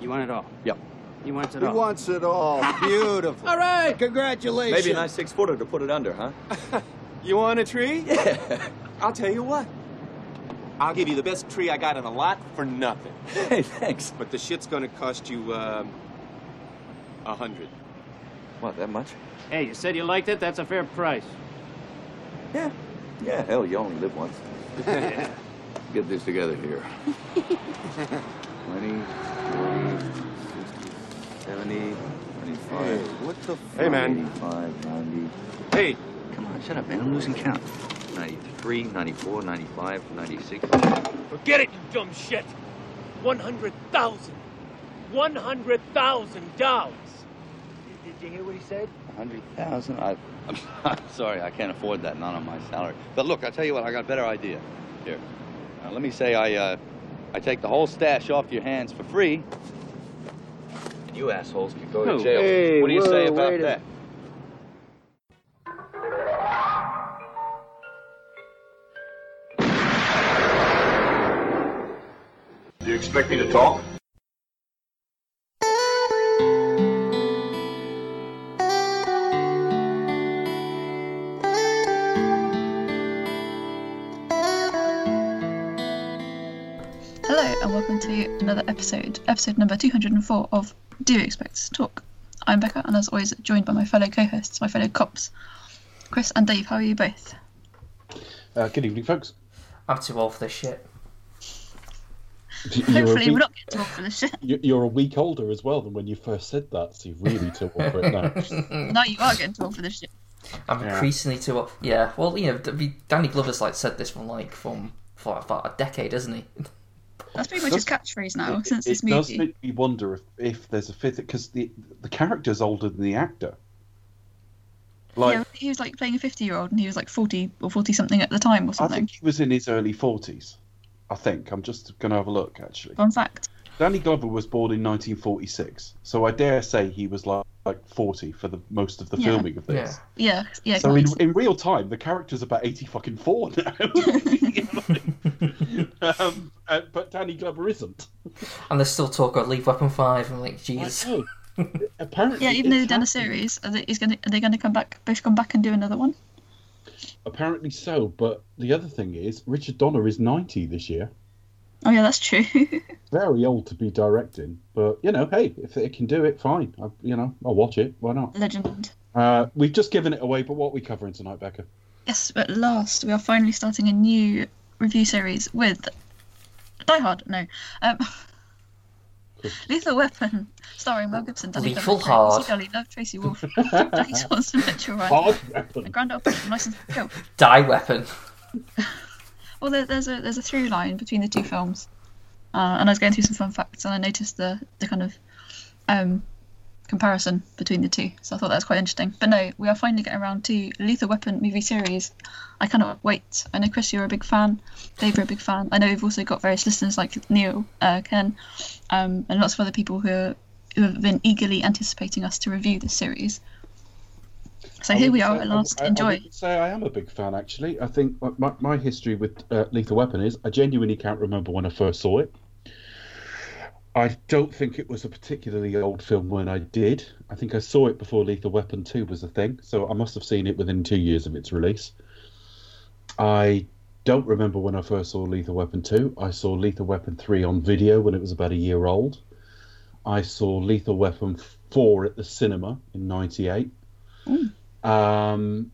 You want it all? Yep. He wants it all. He all. wants it all. Beautiful. All right, congratulations. Maybe a nice six footer to put it under, huh? You want a tree? Yeah. I'll tell you what. I'll give you the best tree I got in a lot for nothing. hey, thanks. But the shit's gonna cost you, um, a hundred. What, that much? Hey, you said you liked it. That's a fair price. Yeah. Yeah, hell, you only live once. Get this together here. 20, 40, 60, 70, 25. Hey, what the? F- Hey, man. 85, 90. Hey, Come on, shut up, man. I'm losing count. 93, 94, 95, 96. Forget it, you dumb shit. One hundred thousand. One hundred thousand dollars. Did you hear what he said? 100,000? I, I'm, I'm sorry, I can't afford that, not on my salary. But look, I'll tell you what, I got a better idea. Here, now, let me say I, uh, I take the whole stash off your hands for free. And you assholes can go to oh. jail. Hey, what do you say about wait a- that? Do you expect me to talk? Another episode, episode number 204 of Do You Expect to Talk? I'm Becca and as always joined by my fellow co-hosts, my fellow cops, Chris and Dave. How are you both? Uh, good evening, folks. I'm too old for this shit. You're Hopefully week, we're not getting to talk for this shit. you- you're a week older as well than when you first said that, so you're really too old for it now. now you are getting to talk for this shit. I'm Yeah. increasingly too old. Yeah, well, you know, Danny Glover's like said this from like from for about a decade, hasn't he? That's pretty much his catchphrase now it since it this does make me wonder if, if there's a fifth, because the the character's older than the actor. Like, yeah, he was like playing a 50 year old and he was like 40 or 40 something at the time or something. I think he was in his early 40s. I think. I'm just going to have a look, actually. Fun fact. Danny Glover was born in 1946, so I dare say he was like, like 40 for the most of the Yeah. filming of this. Yeah, yeah. yeah So in, in real time, the character's about 80 fucking four now. um, uh, but Danny Glover isn't. And there's still talk of Lethal Weapon Five. and like, Jesus. Apparently, yeah, even though it's they've done a series, are they, is gonna, are they going to come back, both come back and do another one? Apparently so, but the other thing is, Richard Donner is 90 this year. Oh, yeah, that's true. Very old to be directing, but you know, hey, if they can do it, fine. I, you know, I'll watch it. Why not? Legend. Uh, we've just given it away, but what are we covering tonight, Becca? Yes, but last we are finally starting a new review series with Die Hard. No, um, Lethal Weapon, starring Mel Gibson, Danny Lethal Hard. Love Tracy Wolf, Jackie Swanson, Mitchell Ryan, Hard and weapon. Grand Operation License to Kill. Die Weapon. Well, there, there's a there's a through line between the two films, uh, and I was going through some fun facts, and I noticed the the kind of um, comparison between the two. So I thought that was quite interesting. But no, we are finally getting around to Lethal Weapon movie series. I cannot wait. I know Chris, you're a big fan. Dave, you're a big fan. I know we've also got various listeners like Neil, uh, Ken, um, and lots of other people who are, who have been eagerly anticipating us to review this series. So I here we are say- at last. I, I, Enjoy. wouldn't say I am a big fan, actually. I think my, my history with uh, Lethal Weapon is I genuinely can't remember when I first saw it. I don't think it was a particularly old film when I did. I think I saw it before Lethal Weapon 2 was a thing, so I must have seen it within two years of its release. I don't remember when I first saw Lethal Weapon 2. I saw Lethal Weapon 3 on video when it was about a year old. I saw Lethal Weapon 4 at the cinema in 98. Um,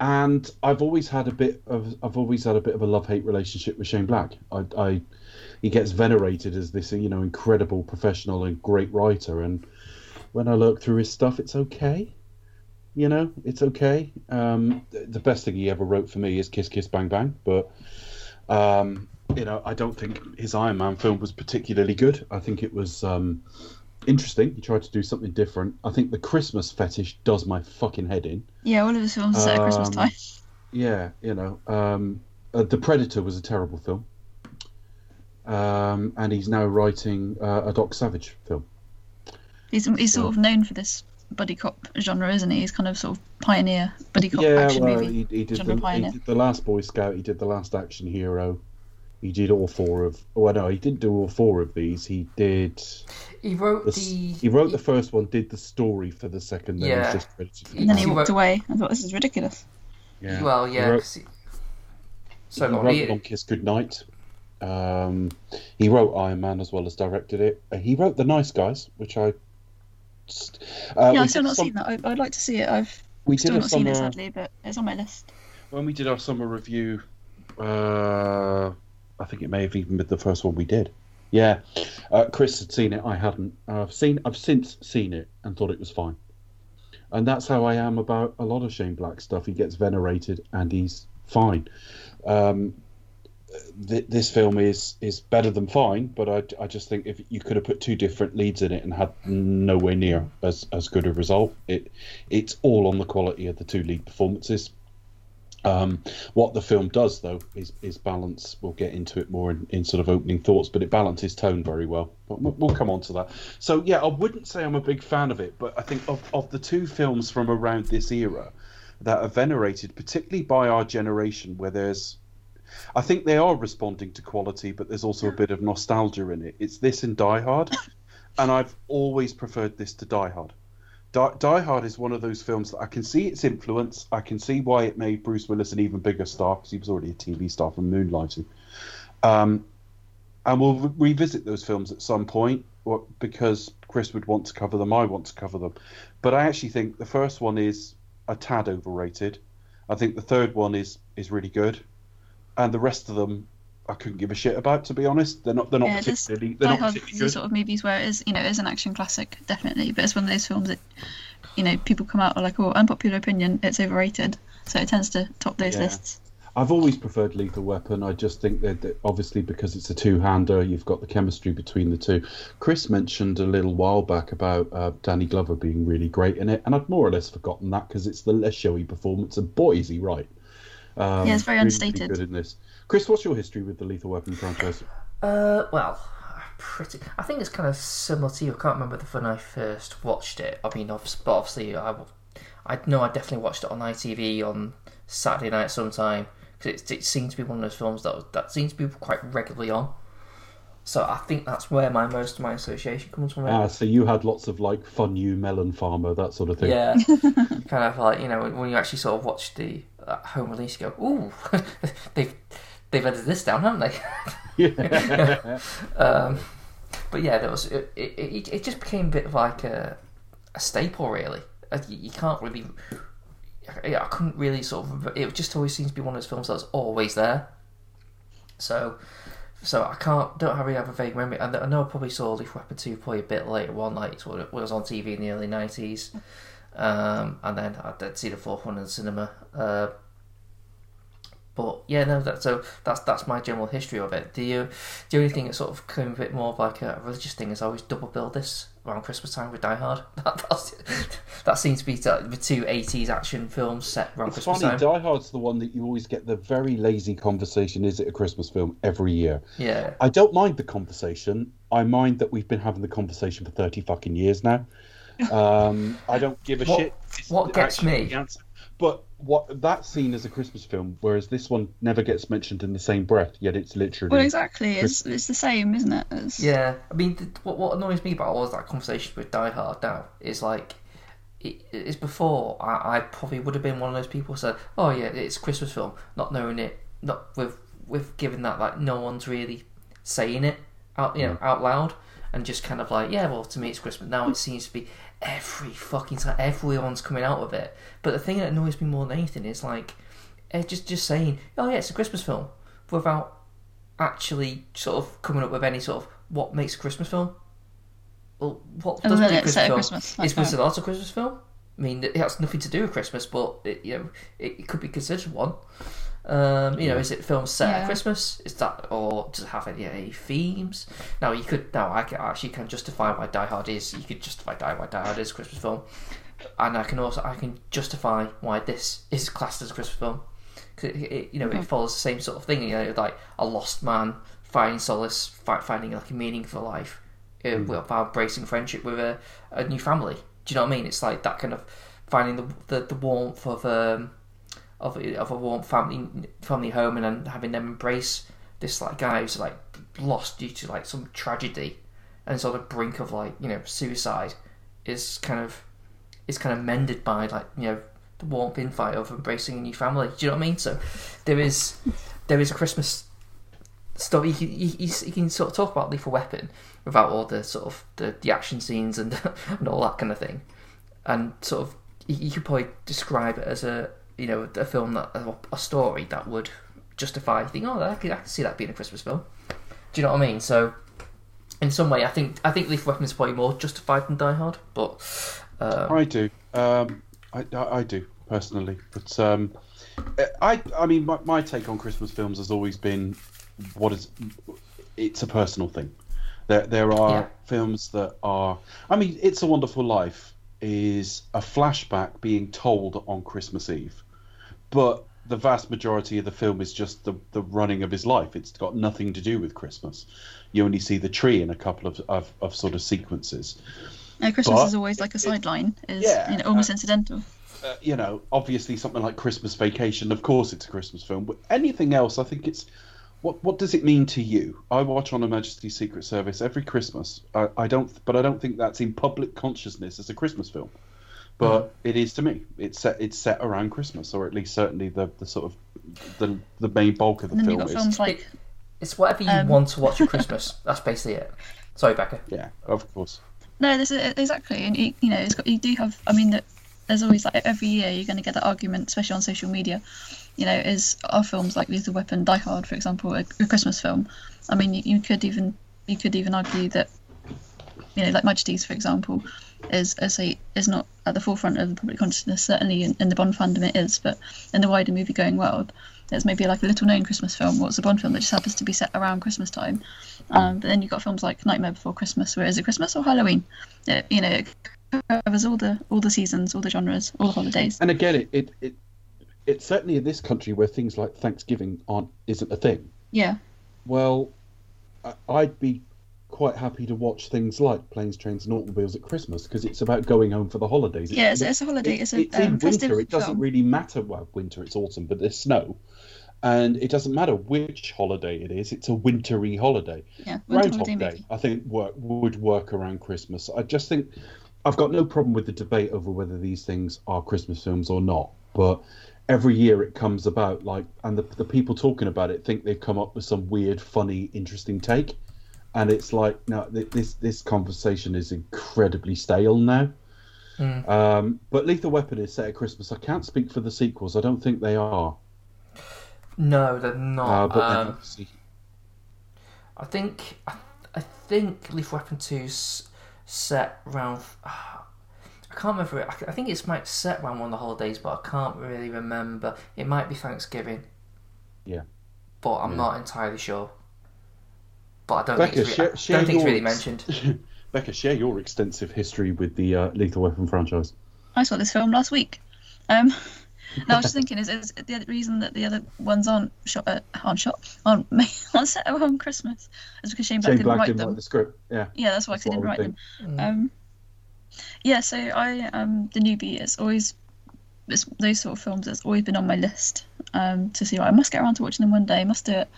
and I've always had a bit of I've always had a bit of a love hate relationship with Shane Black. I, I he gets venerated as this you know incredible professional and great writer, and when I look through his stuff, it's okay. You know, it's okay. Um, the best thing he ever wrote for me is Kiss Kiss Bang Bang, but um, you know, I don't think his Iron Man film was particularly good. I think it was um, interesting. He tried to do something different. I think the Christmas fetish does my fucking head in. Yeah, all of his films set at Christmas Um, time. Yeah, you know, um, uh, The Predator was a terrible film. Um, and he's now writing uh, a Doc Savage film. He's he's sort of known for this buddy cop genre, isn't he? He's kind of sort of pioneer buddy cop yeah, action well, movie he, he, did the, he did the last Boy Scout. He did the last Action Hero. He did all four of. Well, no, he didn't do all four of these. He did. He wrote The, the. he wrote the first one, did the story for the second, then Yeah. was just credited And then he He walked away. I thought this is ridiculous. Yeah. Well, He yeah. wrote- 'cause he- So he go on, wrote he- Long Kiss Goodnight. Um, he wrote Iron Man as well as directed it. Uh, he wrote The Nice Guys, which I. just- Uh, yeah, I've still not some- seen that. I, I'd like to see it. I've We still a not seen it sadly, but it's on my list. when we did our summer review. Uh, I think it may have even been the first one we did. Yeah, uh, Chris had seen it. I hadn't. I've seen. I've since seen it and thought it was fine. And that's how I am about a lot of Shane Black stuff. He gets venerated and he's fine. Um, th- this film is is better than fine, but I, I just think if you could have put two different leads in it and had nowhere near as, as good a result, it it's all on the quality of the two lead performances. Um, what the film does, though, is, is balance. We'll get into it more in, in sort of opening thoughts, but it balances tone very well. But we'll, we'll come on to that. So, yeah, I wouldn't say I'm a big fan of it, but I think of, of the two films from around this era that are venerated, particularly by our generation, where there's I think they are responding to quality, but there's also a bit of nostalgia in it. It's this and Die Hard, and I've always preferred this to Die Hard. Die, Die Hard is one of those films that I can see its influence. I can see why it made Bruce Willis an even bigger star because he was already a TV star from Moonlighting. Um, and we'll re- revisit those films at some point or, because Chris would want to cover them. I want to cover them. But I actually think the first one is a tad overrated. I think the third one is is really good, and the rest of them I couldn't give a shit about. To be honest, they're not they're not yeah, particularly they're Die not Hard particularly the good. sort of movies where it is, you know, it is an action classic, definitely. But it's one of those films that, you know, people come out are like, oh, unpopular opinion, it's overrated. So it tends to top those Yeah. lists. I've always preferred Lethal Weapon. I just think that, that obviously because it's a two-hander, you've got the chemistry between the two. Chris mentioned a little while back about uh, Danny Glover being really great in it, and I'd more or less forgotten that because it's the less showy performance. And boy, is he right. Um, Yeah, it's very really, understated. Really good in this. Chris, what's your history with the Lethal Weapon franchise? Uh, well, pretty. I think it's kind of similar to you. I can't remember the when I first watched it. I mean, obviously, but obviously, I, I know I definitely watched it on ITV on Saturday night sometime because it, it seemed to be one of those films that that seems to be quite regularly on. So I think that's where my most of my association comes from. Ah, so you had lots of like fun you melon farmer that sort of thing. Yeah, kind of like you know when, when you actually sort of watch the home release, go, "Ooh, they've they've edited this down, haven't they?" Yeah. um, but yeah, there was it, it, it, just became a bit of like a, a staple, really. Uh, You, you can't really, I, I couldn't really sort of. It just always seems to be one of those films that's always there. So, so I can't don't really have a vague memory. I, I know I probably saw Lethal Weapon two probably a bit later on, like when it was on TV in the early nineties, um, and then I did see the fourth one in the cinema. Uh, but yeah, no, that so that's that's my general history of it. The uh, the only thing that sort of came a bit more of like a religious thing is I always double bill this around Christmas time with Die Hard. That, that's, that seems to be the two eighties action films set around It's Christmas funny, time. Die Hard's the one that you always get the very lazy conversation is it a Christmas film every year. Yeah, I don't mind the conversation. I mind that we've been having the conversation for 30 fucking years now. Um, I don't give a What- shit. It's what gets me- But what that's seen as a Christmas film, whereas this one never gets mentioned in the same breath, yet it's literally. Well, exactly. It's, it's the same, isn't it? It's, yeah. I mean, th- what what annoys me about all of that conversation with Die Hard now is like. It, it's before I, I probably would have been one of those people who said, "Oh yeah, it's a Christmas film," not knowing it, not with with given that like no one's really saying it out you know out loud, and just kind of like, yeah, well, to me it's Christmas. Now it seems to be every fucking time everyone's coming out of it. But the thing that annoys me more than anything is like, eh, just just saying, "Oh yeah, it's a Christmas film," without actually sort of coming up with any sort of what makes a Christmas film. Well, what does make a it's Christmas film? Christmas, that's Is Wizard of a Christmas film? I mean, it has nothing to do with Christmas, but it, you know, it, it could be considered one. Um, you know, is it film set at Christmas? Is that or does it have any, any themes? Now you could now I can actually can justify why Die Hard is. You could justify Die why Die Hard is a Christmas film, and I can also I can justify why this is classed as a Christmas film. 'Cause it, it, you know, it follows the same sort of thing. You know, like a lost man finding solace, fi- finding like a meaning for life, uh, while embracing friendship with a, a new family. Do you know what I mean? It's like that kind of finding the the, the warmth of um of of a warm family family home and then having them embrace this like guy who's like lost due to like some tragedy and sort of brink of like you know suicide is kind of is kind of mended by like you know the warmth insight of embracing a new family. Do you know what I mean? So there is there is a Christmas story. You can, you, you can sort of talk about Lethal Weapon without all the sort of the, the action scenes and and all that kind of thing, and sort of you could probably describe it as a you know a film that a, a story that would justify. You think, oh, I can, I can see that being a Christmas film. Do you know what I mean? So in some way, I think I think Lethal Weapon is probably more justified than Die Hard, but uh, I do. Um, I, I, I do personally, but um, I I mean my, my take on Christmas films has always been what is it's a personal thing. There there are Yeah. films that are. I mean, It's a Wonderful Life is a flashback being told on Christmas Eve, but the vast majority of the film is just the, the running of his life. It's got nothing to do with Christmas. You only see the tree in a couple of, of, of sort of sequences. No, Christmas But is always like a sideline, is yeah, you know, almost incidental. uh, you know, obviously something like Christmas Vacation, of course it's a Christmas film, but anything else, I think it's what what does it mean to you? I watch on Her Majesty's Secret Service every Christmas. I, I don't, but I don't think that's in public consciousness as a Christmas film. But it is to me. It's set. It's set around Christmas, or at least certainly the, the sort of the the main bulk of the And film is. films like it's whatever you Um, want to watch at Christmas. That's basically it. Sorry, Becca. Yeah, of course. No, this is exactly, and you, you know, it's got, you do have. I mean, that there's always like every year you're going to get that argument, especially on social media. You know, is our films like Lethal Weapon, Die Hard, for example, a, a Christmas film? I mean, you, you could even you could even argue that, you know, like Majesties, for example, is is a is not at the forefront of the public consciousness. Certainly in, in the Bond fandom it is, but in the wider movie going world, it's maybe like a little known Christmas film, or it's a Bond film that just happens to be set around Christmas time. Um, but then you've got films like Nightmare Before Christmas, where is it Christmas or Halloween? It, you know, it covers all the all the seasons, all the genres, all the holidays. And again, it it, it it's certainly in this country where things like Thanksgiving aren't isn't a thing. Yeah, Well, I- I'd be quite happy to watch things like Planes, Trains, and Automobiles at Christmas because it's about going home for the holidays. yeah, it's, it's a holiday. It's a it's in um, festive winter. It doesn't film. really matter. Well, winter, it's autumn, but there's snow, and it doesn't matter which holiday it is. It's a wintry holiday. Yeah, winter Groundhog holiday Day, movie. I think, work, would work around Christmas. I just think I've got no problem with the debate over whether these things are Christmas films or not, but every year it comes about like, and the, the people talking about it think they've come up with some weird, funny, interesting take, and it's like, no, this this conversation is incredibly stale now. Mm. Um, but Lethal Weapon is set at Christmas. I can't speak for the sequels. I don't think they are. No, they're not. Uh, but um, obviously, I think I, I think Lethal Weapon 2's set around. I can't remember. It. I, I think it's might set around one of the holidays, but I can't really remember. It might be Thanksgiving. Yeah. But I'm Yeah. not entirely sure. But I don't Becca, think it's, share, I share don't think it's your really mentioned. Becca, share your extensive history with the uh, Lethal Weapon franchise. I saw this film last week. Um, no, I was just thinking, is, is the reason that the other ones aren't shot, uh, aren't shot, aren't, made, aren't set around Christmas is because Shane Black Shane didn't Black write didn't them. write the script. Yeah. Yeah, that's why he That's didn't write would them. Um, yeah, so I um the newbie is always it's those sort of films that's always been on my list um to see. Right, I must get around to watching them one day. I Must do it.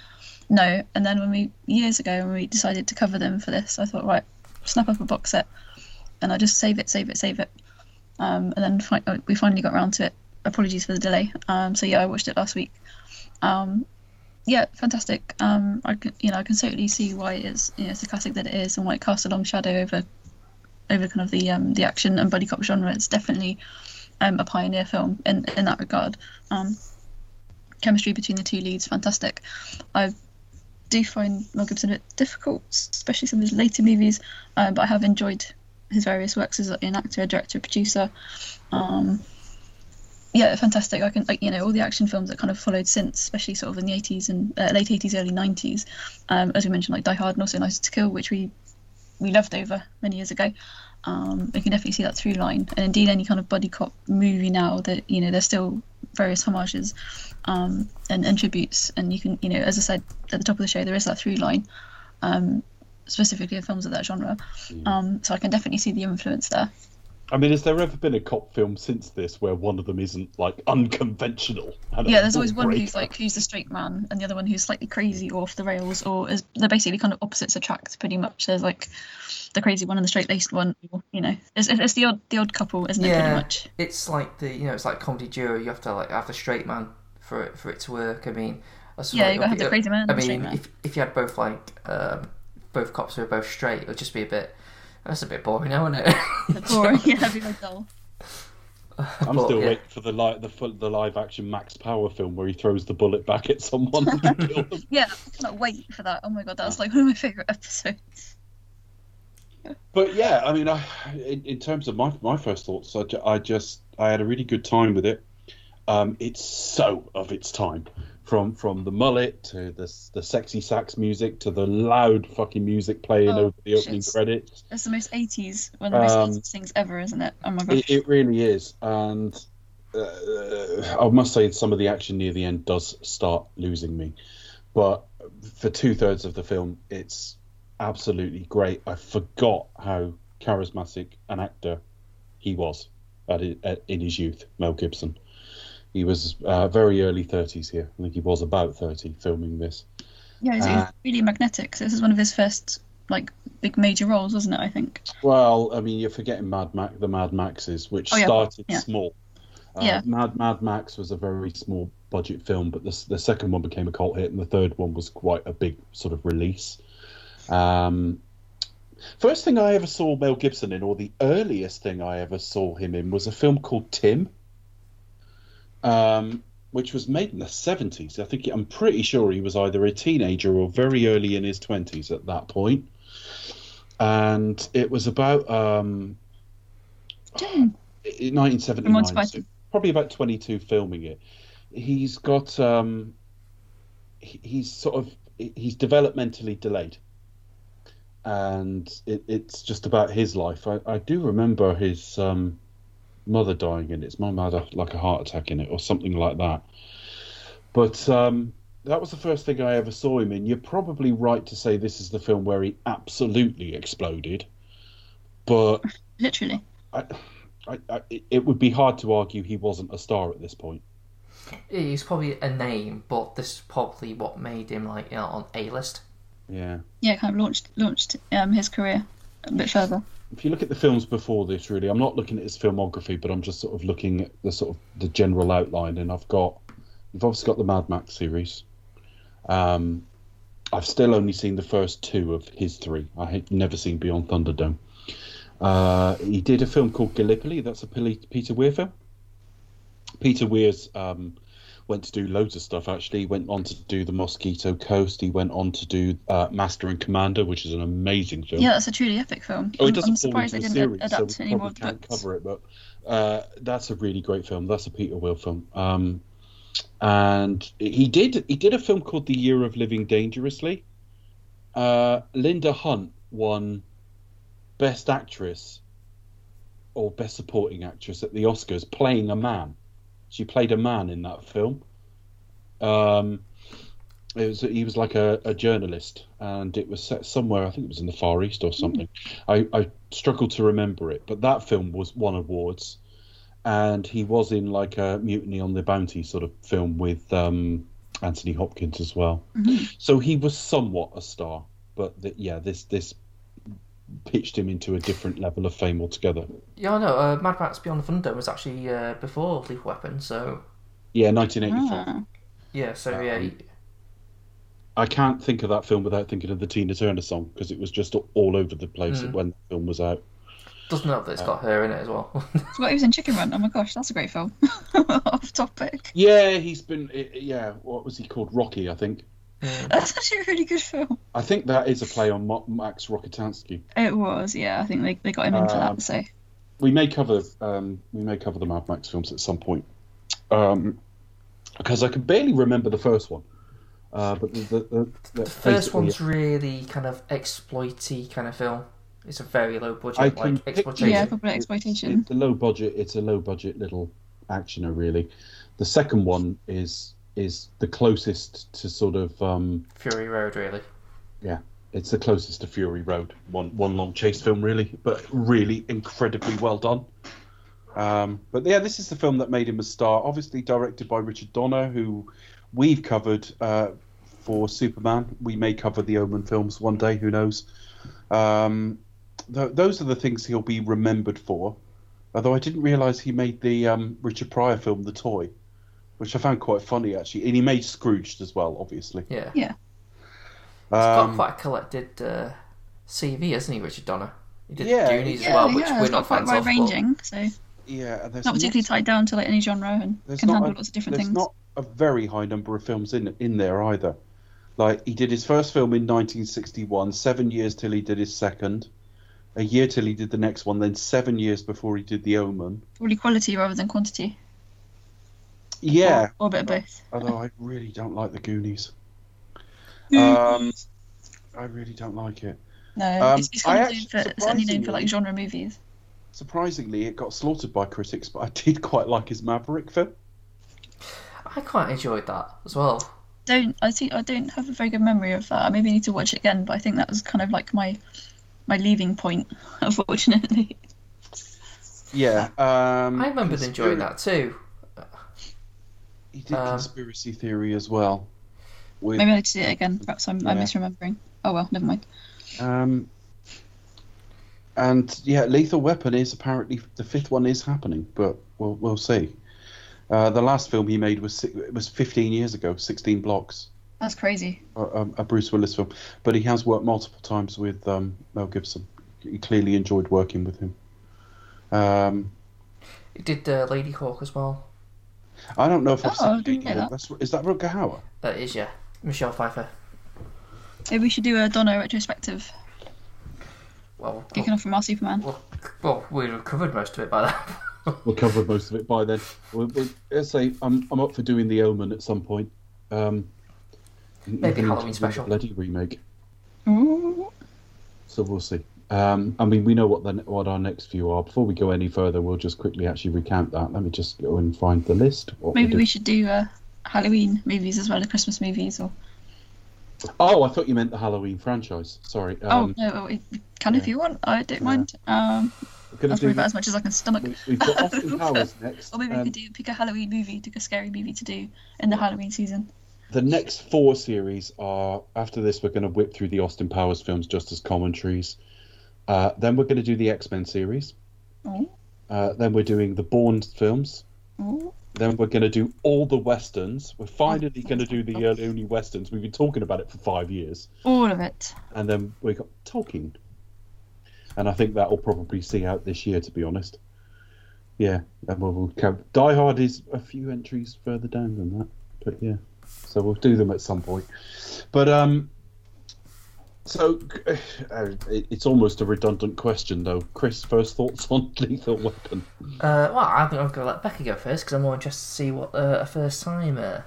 No, and then when we years ago when we decided to cover them for this, I thought right, snap up a box set, and I just save it, save it, save it. Um, and then fi- uh, we finally got around to it. Apologies for the delay. Um, so yeah, I watched it last week. Um, yeah, fantastic. Um, I can, you know, I can certainly see why it's, you know, it's the classic that it is, and why it casts a long shadow over, over kind of the um, the action and buddy cop genre. It's definitely um, a pioneer film in in that regard. Um, chemistry between the two leads, fantastic. I do find Mel Gibson a bit difficult, especially some of his later movies, um, but I have enjoyed his various works as an actor, director, producer. Um, yeah, fantastic. I can, like, you know, all the action films that kind of followed since, especially sort of in the 80s and uh, late 80s, early 90s, um, as we mentioned, like Die Hard and also License to Kill, which we we loved over many years ago. Um, you can definitely see that through line, and indeed any kind of buddy cop movie now that you know they're still various homages um, and, and tributes, and you can you know as I said at the top of the show there is that through line, um, specifically in films of that genre. Um, so I can definitely see the influence there. I mean, has there ever been a cop film since this where one of them isn't like unconventional? Yeah, there's always one who's like who's the straight man, and the other one who's slightly crazy or off the rails, or is they're basically kind of opposites attract pretty much. There's like the crazy one and the straight laced one. You know, it's, it's the odd the odd couple, isn't it? Pretty Yeah, much. it's like the you know it's like comedy duo. You have to like have the straight man for it for it to work. I mean, that's Yeah, like- you gotta have the crazy man and I the straight mean, man. if if you had both like um, both cops who are both straight, it would just be a bit. That's a bit boring, now, isn't it? Boring, yeah, it'd be very dull. I'm But, still yeah. waiting for the li- the fu- the live action Max Power film where he throws the bullet back at someone and kills. Yeah, I cannot wait for that. Oh my god, that's like one of my favorite episodes. But yeah, I mean, I, in, in terms of my my first thoughts, I, I just I had a really good time with it. Um, it's so of its time, from from the mullet to the the sexy sax music to the loud fucking music playing Oh, over the opening shit. credits. It's the most 80s, one of the most Um, 80s things ever, isn't it? Oh my gosh. It, it really is, and uh, I must say some of the action near the end does start losing me, but for two thirds of the film, it's absolutely great. I forgot how charismatic an actor he was at, at, in his youth, Mel Gibson. He was uh, very early 30s here. I think he was about 30 filming this. yeah, he's, uh, really magnetic. So this is one of his first like big major roles, wasn't it? I think. Well, I mean, you're forgetting Mad Max, the Mad Maxes, which Oh, yeah. started Yeah. small. Uh, Yeah. Mad Mad Max was a very small budget film, but the the second one became a cult hit, and the third one was quite a big sort of release. Um, first thing I ever saw Mel Gibson in, or the earliest thing I ever saw him in, was a film called Tim, um, which was made in the seventies. I think I'm pretty sure he was either a teenager or very early in his twenties at that point. and it was about um, Tim. in Monty 1979, so probably about 22 filming it. He's got um, he- he's sort of he's developmentally delayed, and it, it's just about his life. I, I do remember his um, mother dying in it. His mum had a, like a heart attack in it or something like that. But um, that was the first thing I ever saw him in. You're probably right to say this is the film where he absolutely exploded, but Literally. I, I, I, it would be hard to argue he wasn't a star at this point. He's probably a name, but this is probably what made him like you know, on A list. Yeah. Yeah, kind of launched launched um, his career a bit further. If you look at the films before this, really, I'm not looking at his filmography, but I'm just sort of looking at the sort of the general outline, and I've got, you've obviously got the Mad Max series. Um, I've still only seen the first two of his three. I have never seen Beyond Thunderdome. Uh, he did a film called Gallipoli. That's a Peter Weir film. Peter Weir's um, went to do loads of stuff. Actually, he went on to do the Mosquito Coast. He went on to do uh, Master and Commander, which is an amazing film. Yeah, that's a truly epic film. Oh, I'm, it doesn't I'm surprised they didn't series, adapt we any more of the can't books. cover it. But uh, that's a really great film. That's a Peter Weir film. Um, and he did he did a film called The Year of Living Dangerously. Uh, Linda Hunt won Best Actress or Best Supporting Actress at the Oscars playing a man. She played a man in that film. Um, it was he was like a, a journalist, and it was set somewhere. I think it was in the Far East or something. I, I struggle to remember it, but that film was won awards, and he was in like a Mutiny on the Bounty sort of film with um, Anthony Hopkins as well. So he was somewhat a star, but the, yeah, this this pitched him into a different level of fame altogether. Yeah, I know. Uh, Mad Max Beyond the Thunder was actually uh, before Lethal Weapon, so Yeah, 1984. Ah. yeah. So yeah, I can't think of that film without thinking of the Tina Turner song because it was just all over the place Mm. when the film was out. doesn't help that it's got her in it as well. It's what he was in Chicken Run. Oh my gosh, that's a great film. Off topic. Yeah, he's been. Yeah, what was he called? Rocky, I think. That's actually a really good film. I think that is a play on Max Rockatansky. It was, yeah. I think they, they got him in for Um, that. So We may cover. Um, we may cover the Mad Max films at some point. Um, because I can barely remember the first one. Uh, but the, the, the, the the first basically- one's really kind of exploity kind of film. It's a very low budget, I like picture exploitation. yeah, it. proper It- exploitation. It's a low budget. It's a low budget little actioner, really. The second one is is the closest to sort of um, Fury Road, really. Yeah, it's the closest to Fury Road. One one long chase film, really, but really incredibly well done. Um, but yeah, this is the film that made him a star. Obviously, directed by Richard Donner, who we've covered uh, for Superman. We may cover the Omen films one day. Who knows? Um, th- those are the things he'll be remembered for. Although I didn't realise he made the um, Richard Pryor film, The Toy, which I found quite funny actually. And he made Scrooged as well, obviously. Yeah. Yeah. He's got Um, quite a collected uh, CV, hasn't he, Richard Donner? He did Yeah, Goonies as Yeah, well, which yeah, we're it's got not quite fans wide of. but- ranging, so yeah, and there's not particularly tied down to like any genre and can handle a- lots of different there's things. not a very high number of films in in there either. Like he did his first film in 1961, seven years till he did his second, a year till he did the next one, then seven years before he did The Omen. Probably quality rather than quantity. Yeah, Or, or a bit of both. although I really don't like the Goonies. Um, I really don't like it. No, um, it's, it's kind I of known for, it's only known for like surprisingly- genre movies. Surprisingly, it got slaughtered by critics, but I did quite like his Maverick film. I quite enjoyed that as well. Don't I think I don't have a very good memory of that. I maybe need to watch it again, but I think that was kind of like my my leaving point, unfortunately. Yeah, um, I remember Conspira- enjoying that too. He did Um, Conspiracy Theory as well. With, Maybe I need to see it again. Perhaps I'm, I'm misremembering. Oh well, never mind. Um, and yeah, Lethal Weapon is apparently the fifth one is happening, but we'll we'll see. Uh, the last film he made was it was 15 years ago, 16 blocks, That's crazy. a, a, a Bruce Willis film. But he has worked multiple times with um, Mel Gibson. He clearly enjoyed working with him. Um, He did uh, Ladyhawke as well. I don't know if I've Oh, I seen didn't know Hawk. That's, is that Rutger Hauer? That is, yeah. Michelle Pfeiffer. Maybe we should do a Donner retrospective, Well, kicking off from our Superman. well, well, we'd have covered most of it by then. We'll cover most of it by then. We'll, we'll, let's say I'm I'm up for doing the Omen at some point. Um, Maybe even Halloween into special. bloody remake. Ooh. So we'll see. Um, I mean, we know what the what our next few are. Before we go any further, we'll just quickly actually recount that. Let me just go and find the list. Maybe do. we should do uh, Halloween movies as well as Christmas movies, or Oh, I thought you meant the Halloween franchise. Sorry. Um, oh no, we can if you want. I don't mind. Um, that's do probably about the- as much as I can stomach. we- We've got Austin Powers next. Or maybe we Um, could do pick a Halloween movie, pick a scary movie to do in the Halloween season. the next four series are after this. We're going to whip through the Austin Powers films just as commentaries. Uh, then we're going to do the X Men series. Oh, Uh, then we're doing the Bourne films. oh. Then we're going to do all the westerns. We're finally going to do the early only westerns. We've been talking about it for five years. all of it. And then we got Tolkien. And I think that will probably see out this year, to be honest. Yeah, and we'll, we'll. Die Hard is a few entries further down than that, but yeah. So we'll do them at some point. But um, so uh, it's almost a redundant question, though. Chris, first thoughts on Lethal Weapon? Uh, well, I think I'm going to let Becky go first because I'm more interested to see what uh, a first time. Uh,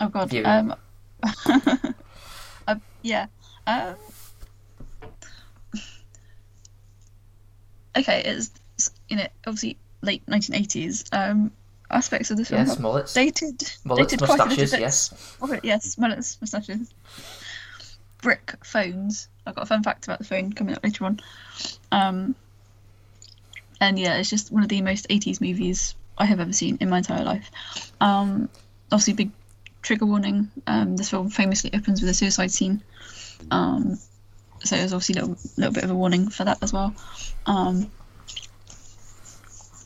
Oh god. Viewing. Um. uh, yeah. Um. Okay, it's it's, you know obviously late 1980s. Um, aspects of the film yes, have mullets. dated Mullets, dated quite a moustaches, bit. yes. Oh, yes, mullets, moustaches. Brick phones. I've got a fun fact about the phone coming up later on. Um, and yeah, it's just one of the most 80s movies I have ever seen in my entire life. Um, obviously, big trigger warning. Um, this film famously opens with a suicide scene. Um, so there's obviously a little, little bit of a warning for that as well. Um,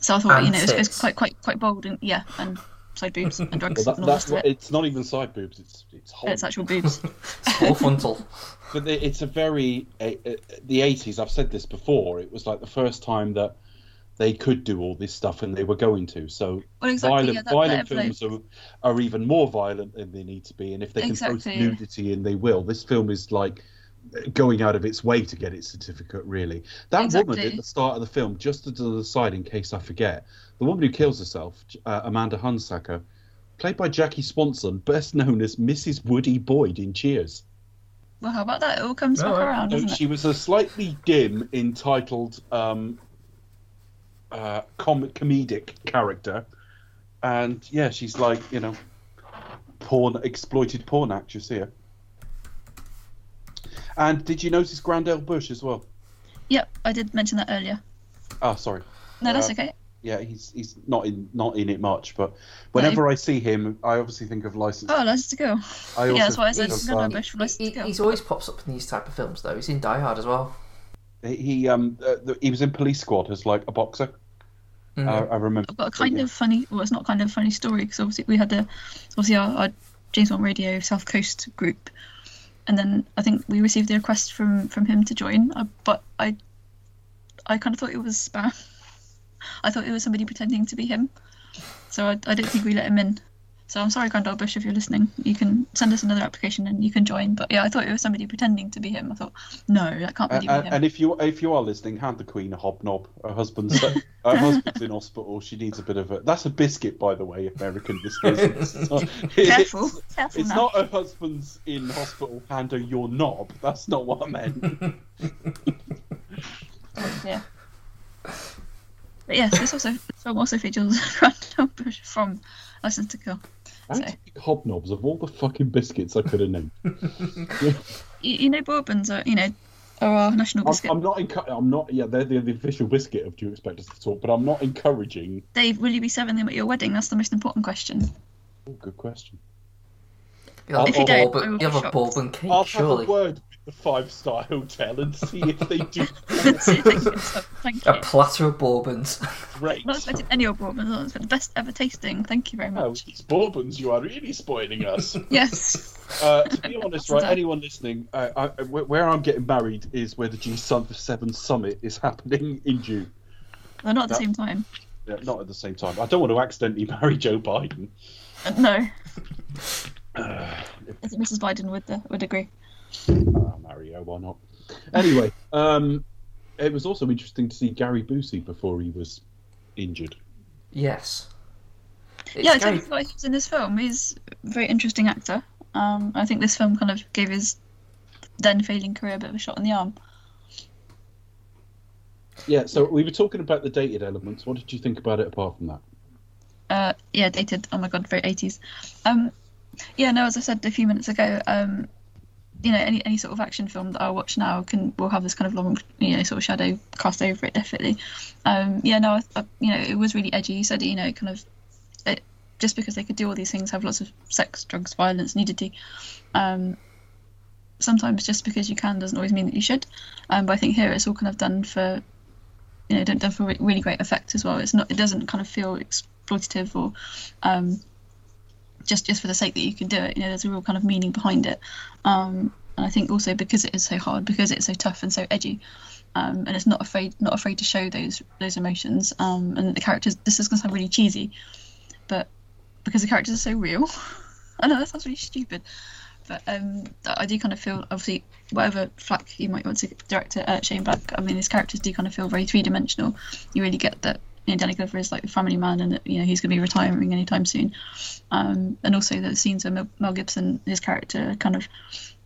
so I thought, And you know, it's, it's quite, quite, quite bold and yeah, and side boobs and drugs Well, that, and that's what, it. it's not even side boobs. It's it's whole. It's actual boobs. Full frontal. But it's a very uh, uh, the eighties. I've said this before. It was like the first time that they could do all this stuff, and they were going to. So Well, exactly. violent, yeah, that, violent that films are, are even more violent than they need to be. And if they can Exactly. post nudity and they will. This film is like going out of its way to get its certificate. Really, that woman at the start of the film, just to the side in case I forget, the woman who kills herself, uh, Amanda Hunsaker, played by Jackie Swanson, best known as Mrs. Woody Boyd in Cheers. Well, how about that? It all comes No, back I- around, So doesn't it? she was a slightly dim, entitled, um, uh, com- comedic character, and yeah, she's like you know, porn exploited porn actress here. And did you notice Grand L. Bush as well? Yep, I did mention that earlier. Oh, sorry. No, that's Uh, okay. Yeah, he's he's not in not in it much, but whenever I see him, I obviously think of License. Oh, License to Kill. I yeah, also that's why I said think of, um, License He, to Kill. he's always pops up in these type of films though. He's in Die Hard as well. He um uh, he was in Police Squad as like a boxer. Mhm. I, I remember. I've got a kind of funny, well, it's not kind of funny story because obviously we had a, obviously our, our James Bond Radio South Coast group, and then I think we received a request from from him to join, uh, but I, I kind of thought it was spam. I thought it was somebody pretending to be him, so I, I don't think we let him in. So I'm sorry, Grand L. Bush, if you're listening. You can send us another application and you can join. But yeah, I thought it was somebody pretending to be him. I thought, no, that can't And, really be and, him. and if you if you are listening, hand the Queen a hobnob. Her husband's her husband's in hospital. She needs a bit of a. That's a biscuit, by the way, American listeners. It's not- Careful, It's, careful it's now. not her husband's in hospital. Hand her your knob. That's not what I meant. Yeah. But yes, this also this film also features Grand L. Bush from License to Kill. So had hobnobs of all the fucking biscuits I could have named. you, you know bourbons are you know are our national I'm, biscuit. I'm not. Encu- I'm not. Yeah, they're the, the official biscuit of Do You Expect Us to Talk? But I'm not encouraging. Dave, will you be serving them at your wedding? That's the most important question. Oh, good question. You have, If you a don't, bourbon, I will you have be a bourbon cake, I'll surely. have a word with the five star hotel and see if they do Thank you. A platter of bourbons. great. Not expecting any of bourbons. I was the best ever tasting. Thank you very Oh, much. these bourbons, you are really spoiling us. Yes. Uh, to be honest, right, Done. anyone listening, uh, I, where where I'm getting married is where the G7 Summit is happening in June. They're not at the same time. Yeah, not at the same time. I don't want to accidentally marry Joe Biden. Uh, no. Uh, I think Mrs. Biden would uh, would agree. I'll marry her, why not? Anyway, um, it was also interesting to see Gary Busey before he was injured. Yes. It's yeah, I Gary- totally forgot he was in this film. He's a very interesting actor. Um, I think this film kind of gave his then failing career a bit of a shot in the arm. Yeah, so we were talking about the dated elements. What did you think about it apart from that? Uh, yeah, dated. Oh my god, very eighties. Um, yeah, no, as I said a few minutes ago, um, you know, any any sort of action film that I watch now can will have this kind of long, you know, sort of shadow cast over it. Definitely. Um, yeah, no, I, I, you know, it was really edgy. You said, you know, kind of, it, just because they could do all these things, have lots of sex, drugs, violence, nudity. Um, sometimes just because you can doesn't always mean that you should. Um, but I think here it's all kind of done for, you know, done, for really great effect as well. It's not, it doesn't kind of feel exploitative or, um, just just for the sake that you can do it. You know, there's a real kind of meaning behind it. Um, and I think also because it is so hard, because it's so tough and so edgy, um, and it's not afraid not afraid to show those those emotions. Um, and the characters, this is going to sound really cheesy, but because the characters are so real, I know that sounds really stupid, but um, I do kind of feel obviously whatever flack you might want to director uh, Shane Black. I mean, his characters do kind of feel very three dimensional. You really get that. You know, Danny Glover is like a family man, and that, you know he's going to be retiring anytime soon. Um, and also the scenes where Mel, Gibson, his character, kind of,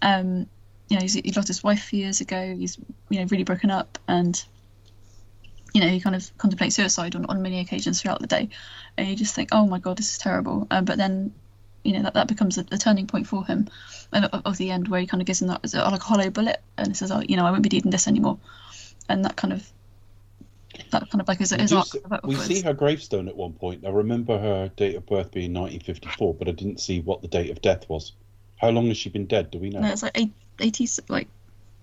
um, you know, he's, he lost his wife years ago. He's you know really broken up, and you know he kind of contemplates suicide on, on many occasions throughout the day, and you just think, oh my god, this is terrible. Um, but then, you know, that, that becomes a, a turning point for him, and of, of the end where he kind of gives him that like a hollow bullet, and says, oh, you know, I won't be needing this anymore, and that kind of. That kind of like his, We, his do see, of we see her gravestone at one point. I remember her date of birth being 1954, but I didn't see what the date of death was. How long has she been dead? Do we know? No, it's like 80, like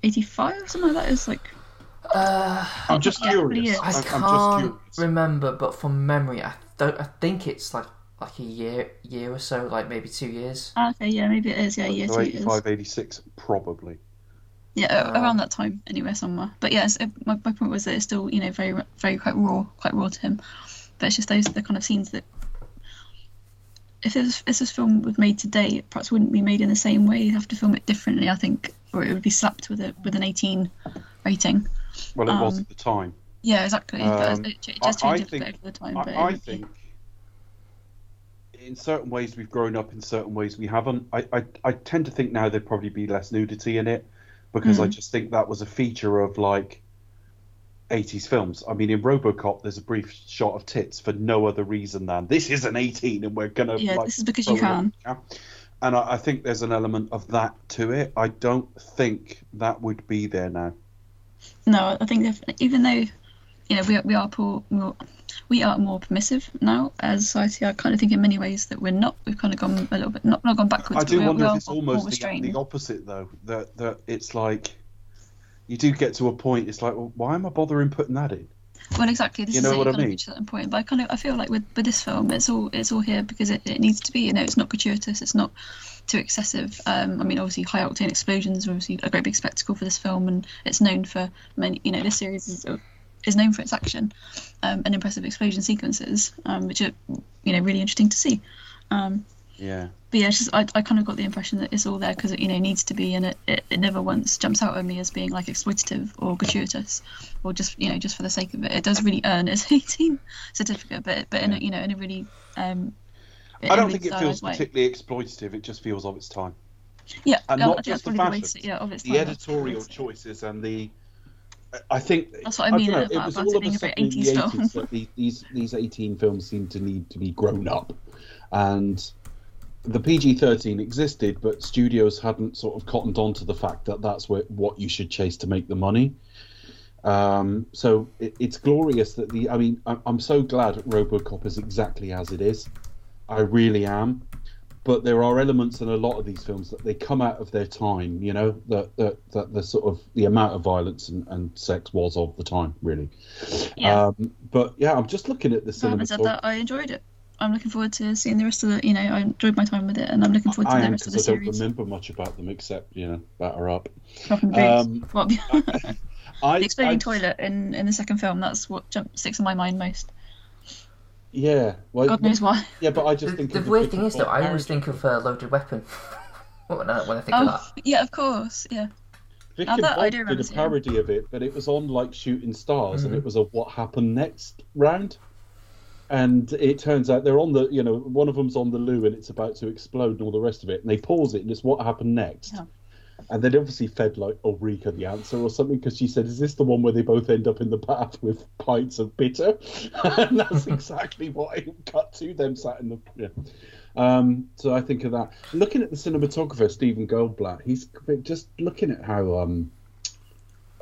85, something like that. It's like, Uh, I'm just Yeah, curious. I I'm, I'm just can't curious. remember, but from memory, I don't. I think it's like like a year, year or so, like maybe two years. ah, okay, yeah, maybe it is, yeah, yeah, So two years. 85, 86, probably. Yeah, Uh, around that time, anywhere, somewhere. But yes, it, my, my point was that it's still, you know, very, very quite raw, quite raw to him. But it's just those the kind of scenes that, if this if this film was made today, it perhaps wouldn't be made in the same way. You'd have to film it differently, I think, or it would be slapped with a with an 18 rating. Well, it was Um, at the time. Yeah, exactly. but Um, it, it does I- I think- bit over the time. I, I think in certain ways we've grown up, in certain ways we haven't. I, I, I tend to think now there'd probably be less nudity in it because I Mm. just think that was a feature of like 80s films. I mean, in Robocop, there's a brief shot of tits for no other reason than this is an 18 and we're gonna Yeah, like, this is because you can. and I, I think there's an element of that to it. I don't think that would be there now. No, I think even though you know we are, we are poor, more, we are more permissive now as a society. I kind of think in many ways that we're not. We've kind of gone a little bit not not gone backwards. I do wonder if it's almost the, the opposite, though. That that it's like you do get to a point. It's like, well, why am I bothering putting that in? Well, exactly. This You know it, what I mean? certain point. But I kind of I feel like with, with this film, it's all it's all here because it, it needs to be. You know, it's not gratuitous. It's not too excessive. Um, I mean, obviously, high octane explosions are obviously a great big spectacle for this film, and it's known for many. You know, this series is is known for its action um, and impressive explosion sequences, um, which are you know really interesting to see. Um, Yeah. but yeah, it's just I, I kind of got the impression that it's all there because it you know needs to be, and it, it, it never once jumps out at me as being like exploitative or gratuitous, or just you know just for the sake of it. It does really earn its 18 certificate, but but in a, you know in a really um. I don't really think it feels way. particularly exploitative. It just feels of its time. Yeah, and yeah, not just the probably the way to fashions. say- yeah, of its the editorial it choices and the. I think That's what I mean know, about- it was all of a being a very sudden in the 80s film. that the, these these 18 films seem to need to be grown up, and the PG-13 existed, but studios hadn't sort of cottoned on to the fact that that's where, what you should chase to make the money. Um, so it, it's glorious that the. I mean, I'm, I'm so glad RoboCop is exactly as it is. I really am. But there are elements in a lot of these films that they come out of their time. You know that that, that the sort of the amount of violence and, and sex was of the time, really. Yeah. Um, but yeah, I'm just looking at the No, having said that, I enjoyed it. I'm looking forward to seeing the rest of the. You know, I enjoyed my time with it, and I'm looking forward to I the am rest of the because I don't remember much about them except you know batter up. Rock and boots. Um, I, the exploding I- toilet in, in the second film. That's what jump, sticks in my mind most. Yeah, well, God knows why. Yeah, but I just The, think the of weird thing is, though, Falk I always think of uh, Loaded Weapon when, I, when I think of that. Oh, yeah, of course, yeah. Vic Now and that I Bob did a seeing. parody of it, but it was on like Shooting Stars, and Mhm. it was a what happened next round. And it turns out they're on the, you know, one of them's on the loo and it's about to explode and all the rest of it, and they pause it and it's what happened next. Yeah. And they obviously fed like Ulrika the answer or something because she said, "Is this the one where they both end up in the bath with pints of bitter?" and that's exactly what it cut to them sat in the. Yeah. Um, so I think of that. Looking at the cinematographer Stephen Goldblatt, he's just looking at how um,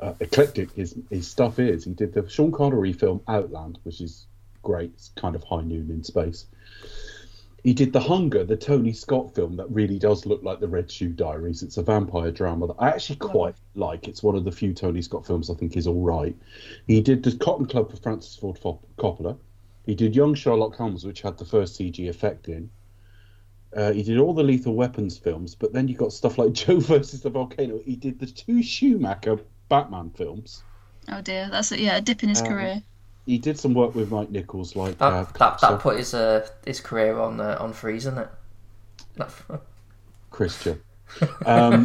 uh, eclectic his his stuff is. He did the Sean Connery film Outland, which is great. It's kind of high noon in space. He did The Hunger, the Tony Scott film that really does look like the Red Shoe Diaries. It's a vampire drama that I actually quite like. It's one of the few Tony Scott films I think is all right. He did The Cotton Club for Francis Ford Fo- Coppola. He did Young Sherlock Holmes, which had the first CG effect in. Uh, he did all the Lethal Weapons films, but then you got stuff like Joe versus the Volcano. He did the two Schumacher Batman films. Oh dear, that's a, yeah, a dip in his Um, career. He did some work with Mike Nichols, like That, uh, that, that put his uh, his career on uh, on freeze, isn't it? That- Christian. Um,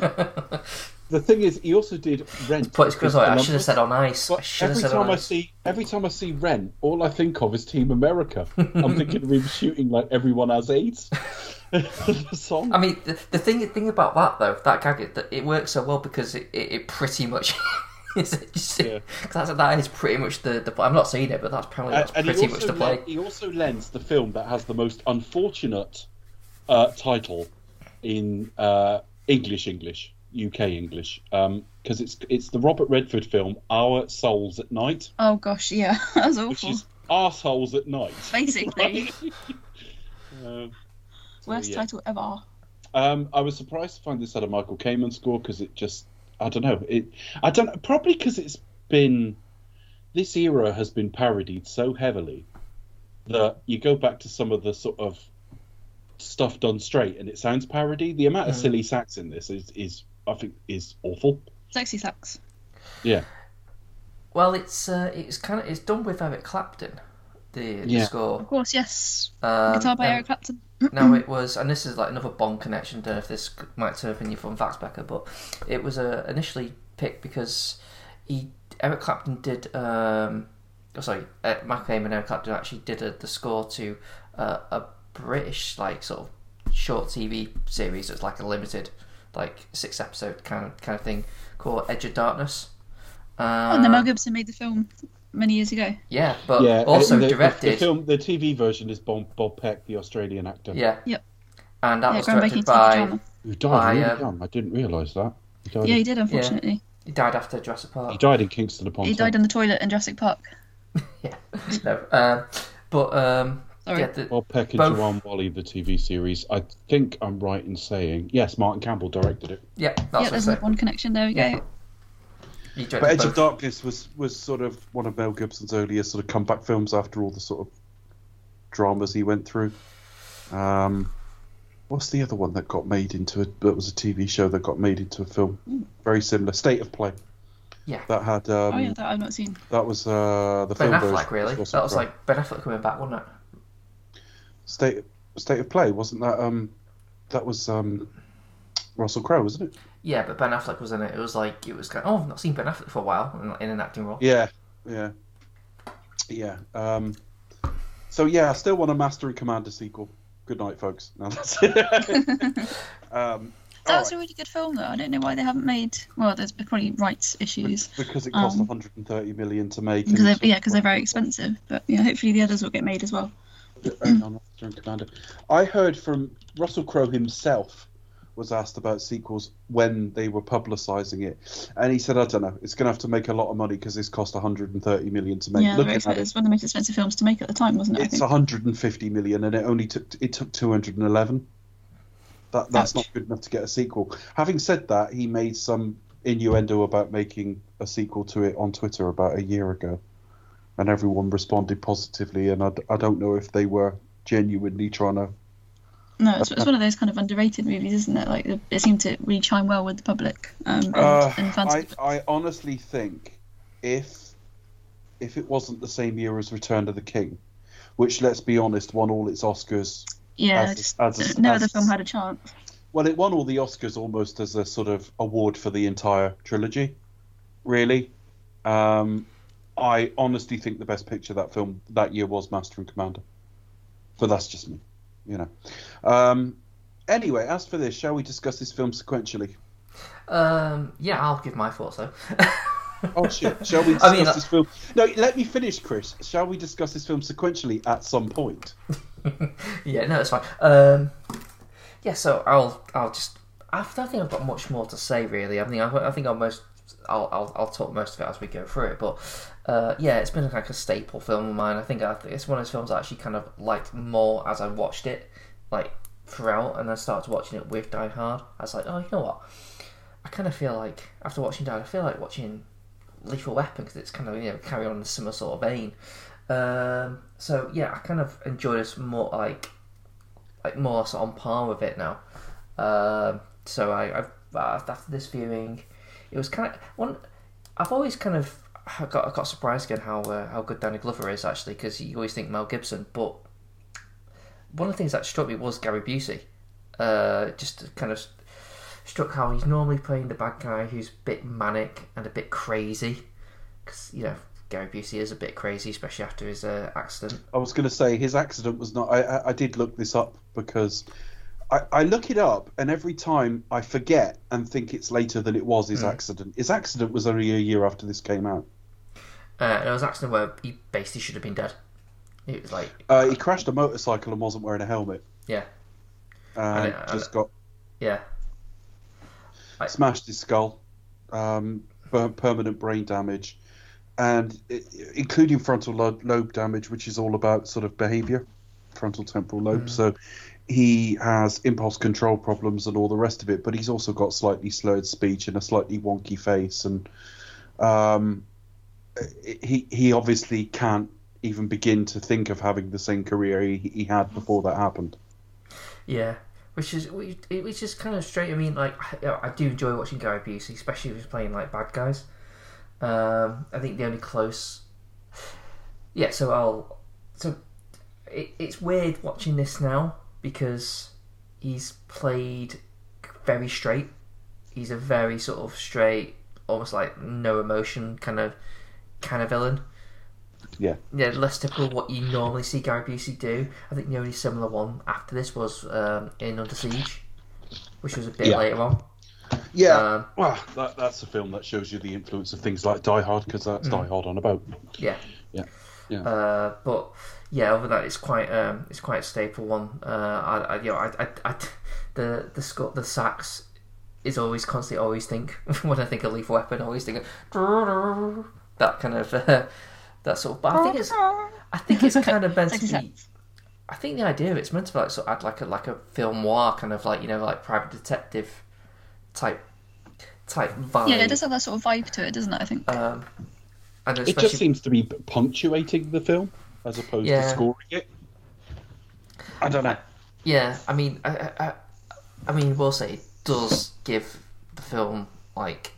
the thing is, he also did Rent. Put his. I should have said on ice. I But every said time on I see every time I see Rent, all I think of is Team America. I'm thinking of him shooting like everyone has AIDS. the song. I mean, the, the thing thing about that though, that gag, it, that it works so well because it, it, it pretty much is Yeah. because that's that is pretty much the, the I'm not saying it, but that's probably that's and he pretty much also the play. len- he also lends the film that has the most unfortunate uh, title in uh, English English UK English because it's it's the Robert Redford film Our Souls at Night, Oh gosh, yeah, that was which awful. is Arseholes at Night. Basically, Uh, so, worst yeah. title ever. Um, I was surprised to find this had a Michael Kamen score because it just, I don't know, it, I don't, probably because it's been, this era has been parodied so heavily that you go back to some of the sort of stuff done straight and it sounds parody. The amount of Mm. silly sax in this is, is I think, is awful. Sexy sax. Yeah. Well, it's uh, it's kind of it's done with Eric Clapton, the, the Yeah. score. Of course, yes. Um, Guitar by and- Eric Clapton. Now it was, and this is like another Bond connection. Don't know if this might turn up in your fun facts, Becca, but it was uh, initially picked because he Eric Clapton did. Um, oh, sorry, uh, Michael and Eric Clapton actually did a, the score to uh, a British like sort of short TV series. It's like a limited, like six episode kind of kind of thing called Edge of Darkness. Um, oh, and then Mel Gibson made the film many years ago. yeah, but yeah. also the, the- directed. The, film, the TV version is Bob, Bob Peck, the Australian actor. Yeah. Yep. and that yeah, was groundbreaking directed by. drama. He died By, really uh, young. I didn't realise that. He died, Yeah, he did, unfortunately. He died after Jurassic Park. he died in Kingston upon He Tyne. died in the toilet in Jurassic Park. yeah, no. Um, but um, Sorry. yeah, the, Bob Peck and Both. Joanne Whalley, the TV series. I think I'm right in saying yes. Martin Campbell directed it. yeah, that's yeah, there's said. one connection. There we Yeah. go. He But Edge both. of Darkness was was sort of one of Mel Gibson's earlier sort of comeback films after all the sort of dramas he went through. Um, what's the other one that got made into a that was a TV show that got made into a film? Very similar, State of Play. Yeah. That had um, oh yeah, that I've not seen. that was uh, the Ben film Affleck, version. really. Russell That was Crowe. like Ben Affleck coming back, wasn't it? State State of Play, wasn't that? Um, that was um, Russell Crowe, wasn't it? Yeah, but Ben Affleck was in it. It was like it was kind. oh, I've not seen Ben Affleck for a while in, in an acting role. Yeah, yeah, yeah. Um, so yeah, I still want a Master and Commander sequel. Good night, folks. No, that's it. um, That was alright, a really good film, though. I don't know why they haven't made. Well, there's probably rights issues because it cost um, 130 million to make. because they're, yeah, because they're very expensive. But yeah, hopefully the others will get made as well. Master and Commander. I heard from Russell Crowe himself was asked about sequels when they were publicising it, and he said, "I don't know. It's going to have to make a lot of money because this cost 130 million to make. yeah, Looking at it, It's one of the most expensive films to make at the time, wasn't it? It's 150 million, and it only took it took 211. That that's Ouch. not good enough to get a sequel. Having said that, he made some innuendo about making a sequel to it on Twitter about a year ago, and everyone responded positively. And I don't know if they were genuinely trying to. No, it's, it's one of those kind of underrated movies, isn't it? Like it seemed to really chime well with the public um, and, Uh, and. I, I honestly think if if it wasn't the same year as Return of the King, which let's be honest won all its Oscars yeah, as just, as a- no as other film had a chance. Well, it won all the Oscars almost as a sort of award for the entire trilogy, really. Um, I honestly think the best picture of that film that year was Master and Commander. But that's just me, you know. Um, anyway, as for this, shall we discuss this film sequentially? Um, yeah, I'll give my thoughts though. Oh shit! Shall we I mean, this film? No, let me finish, Chris. Shall we discuss this film sequentially at some point? yeah, no, it's fine. Um, yeah, so I'll I'll just I don't think I've got much more to say really. I mean, I, I think I'll most I'll, I'll I'll talk most of it as we go through it. But uh, yeah, it's been like a staple film of mine. I think I it's one of those films I actually kind of liked more as I watched it, like throughout, and I started watching it with Die Hard. I was like, oh, you know what? I kind of feel like after watching Die, Hard, I feel like watching Lethal Weapon because it's kind of you know carry on in a similar sort of vein. Um, so yeah, I kind of enjoy this more like like more on par with it now. Um, so I, I've after this viewing, it was kind of one. I've always kind of got got surprised again how uh, how good Danny Glover is actually because you always think Mel Gibson, but one of the things that struck me was Gary Busey. Uh, just kind of struck how he's normally playing the bad guy who's a bit manic and a bit crazy because you know Gary Busey is a bit crazy, especially after his uh, accident. I was going to say his accident was not. I, I, I did look this up because I, I look it up, and every time I forget and think it's later than it was his accident. His accident was only a year after this came out. Uh, and it was an accident where he basically should have been dead. It was like, Uh, he crashed a motorcycle and wasn't wearing a helmet, yeah, and I- I- just got yeah, I- smashed his skull, um, per- permanent brain damage, and i including frontal lobe, lobe damage, which is all about sort of behaviour, frontal temporal lobe. So he has impulse control problems and all the rest of it, but he's also got slightly slurred speech and a slightly wonky face, and um, he he obviously can't even begin to think of having the same career he, he had before that happened. yeah. Which is which is kind of straight. I mean, like I, I do enjoy watching Gary Busey, especially if he's playing like bad guys. Um, I think the only close, yeah. So I'll so it, it's weird watching this now because he's played very straight. He's a very sort of straight, almost like no emotion kind of kind of villain. Yeah. Yeah, less typical what you normally see Gary Busey do. I think the only similar one after this was um, in Under Siege, which was a bit Yeah. later on. Yeah. Um, Well, that, that's a film that shows you the influence of things like Die Hard, because that's Die Hard on a boat. yeah. Yeah. Yeah. Uh, but yeah, other than that, it's quite um, it's quite a staple one. Uh, I, I you know I, I, I the the sc- the sax is always constantly always think when I think of Lethal Weapon, I always think of that kind of uh, that sort of. But I think it's I think it's kind of meant to be. I think the idea of it's meant to be like sort of add like a like a film noir kind of like you know like private detective type type vibe. Yeah, it does have that sort of vibe to it, doesn't it? I think. Um, and It just seems to be punctuating the film as opposed Yeah. to scoring it. I don't know. Yeah, I mean, I, I, I- mean, we'll say it does give the film like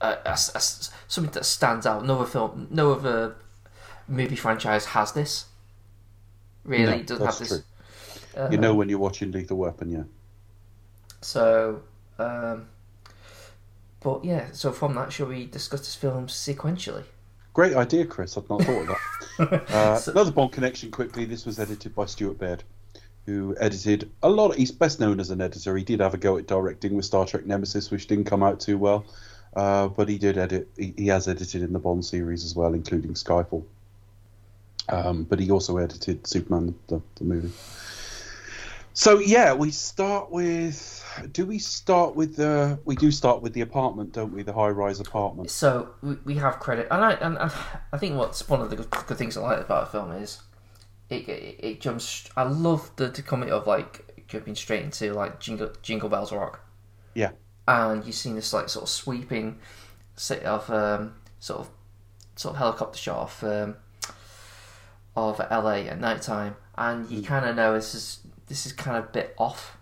a, a- a something that stands out. No other film, no other movie franchise has this. Really, No, it doesn't have this. true. you know when you're watching Lethal Weapon, yeah. So, um, but yeah. So from that, shall we discuss this film sequentially? Great idea, Chris. I'd not thought of that. uh, another Bond connection quickly. This was edited by Stuart Baird, who edited a lot. he's best known as an editor. He did have a go at directing with Star Trek Nemesis, which didn't come out too well. Uh, but he did edit. He, he has edited in the Bond series as well, including Skyfall. Um, but he also edited Superman, the, the movie. So yeah, we start with. Do we start with the? We do start with the apartment, don't we? The high-rise apartment. So we, we have credit, and I and I, think what's one of the good, good things I like about the film is it it, it jumps. I love the, the comment of like jumping straight into like Jingle Jingle Bells Rock, Yeah. and you've seen this like sort of sweeping set of um, sort of sort of helicopter shot of um, of LA at night time, and you kind of know this is this is kind of a bit off.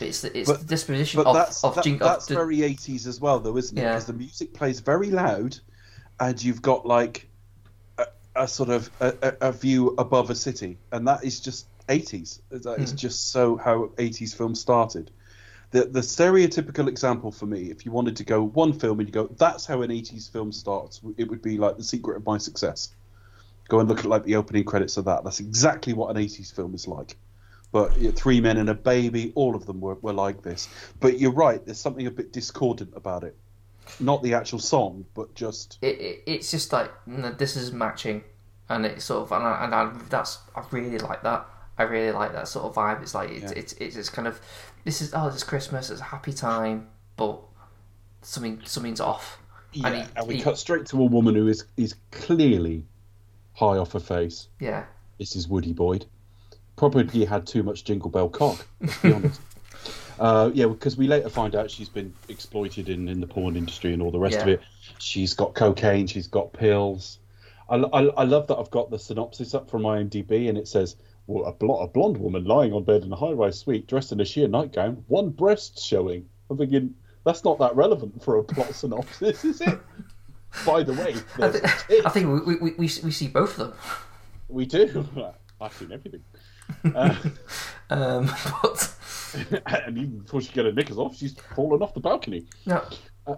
It's the, it's But- the disposition But of that's of, that- Jing- that's of the, very 80s as well, though, isn't it? Yeah. Because the music plays very loud, and you've got like a, a sort of a, a, view above a city, and that is just 80s. That is Hmm. just so how 80s films started. The the stereotypical example for me, if you wanted to go one film and you go, that's how an 80s film starts, it would be like The Secret of My Success. Go and look at like the opening credits of that. That's exactly what an 80s film is like. But Three Men and a Baby, all of them were, were like this. But you're right, there's something a bit discordant about it. Not the actual song, but just it, it, it's just like mm, this is matching, and it's sort of and, I, and I, that's I really like that. I really like that sort of vibe. It's like it's Yeah. it's, it's it's kind of this is oh it's Christmas, it's a happy time, but something something's off. yeah. And And, he- we he- cut straight to a woman who is is clearly high off her face. Yeah, This is Woody Boyd. Probably had too much Jingle Bell cock. Let's be honest. Uh, yeah, because we later find out she's been exploited in, in the porn industry and all the rest of it. She's got cocaine, she's got pills. I, I, I love that I've got the synopsis up from IMDb and it says, well, a, bl- a blonde woman lying on bed in a high rise suite dressed in a sheer nightgown, one breast showing. I'm thinking, that's not that relevant for a plot synopsis, is it? By the way, I, tit. I think we, we, we, we see both of them. we do. I've seen everything. Uh, Um, but and even before she got her knickers off, she's fallen off the balcony. no, Uh,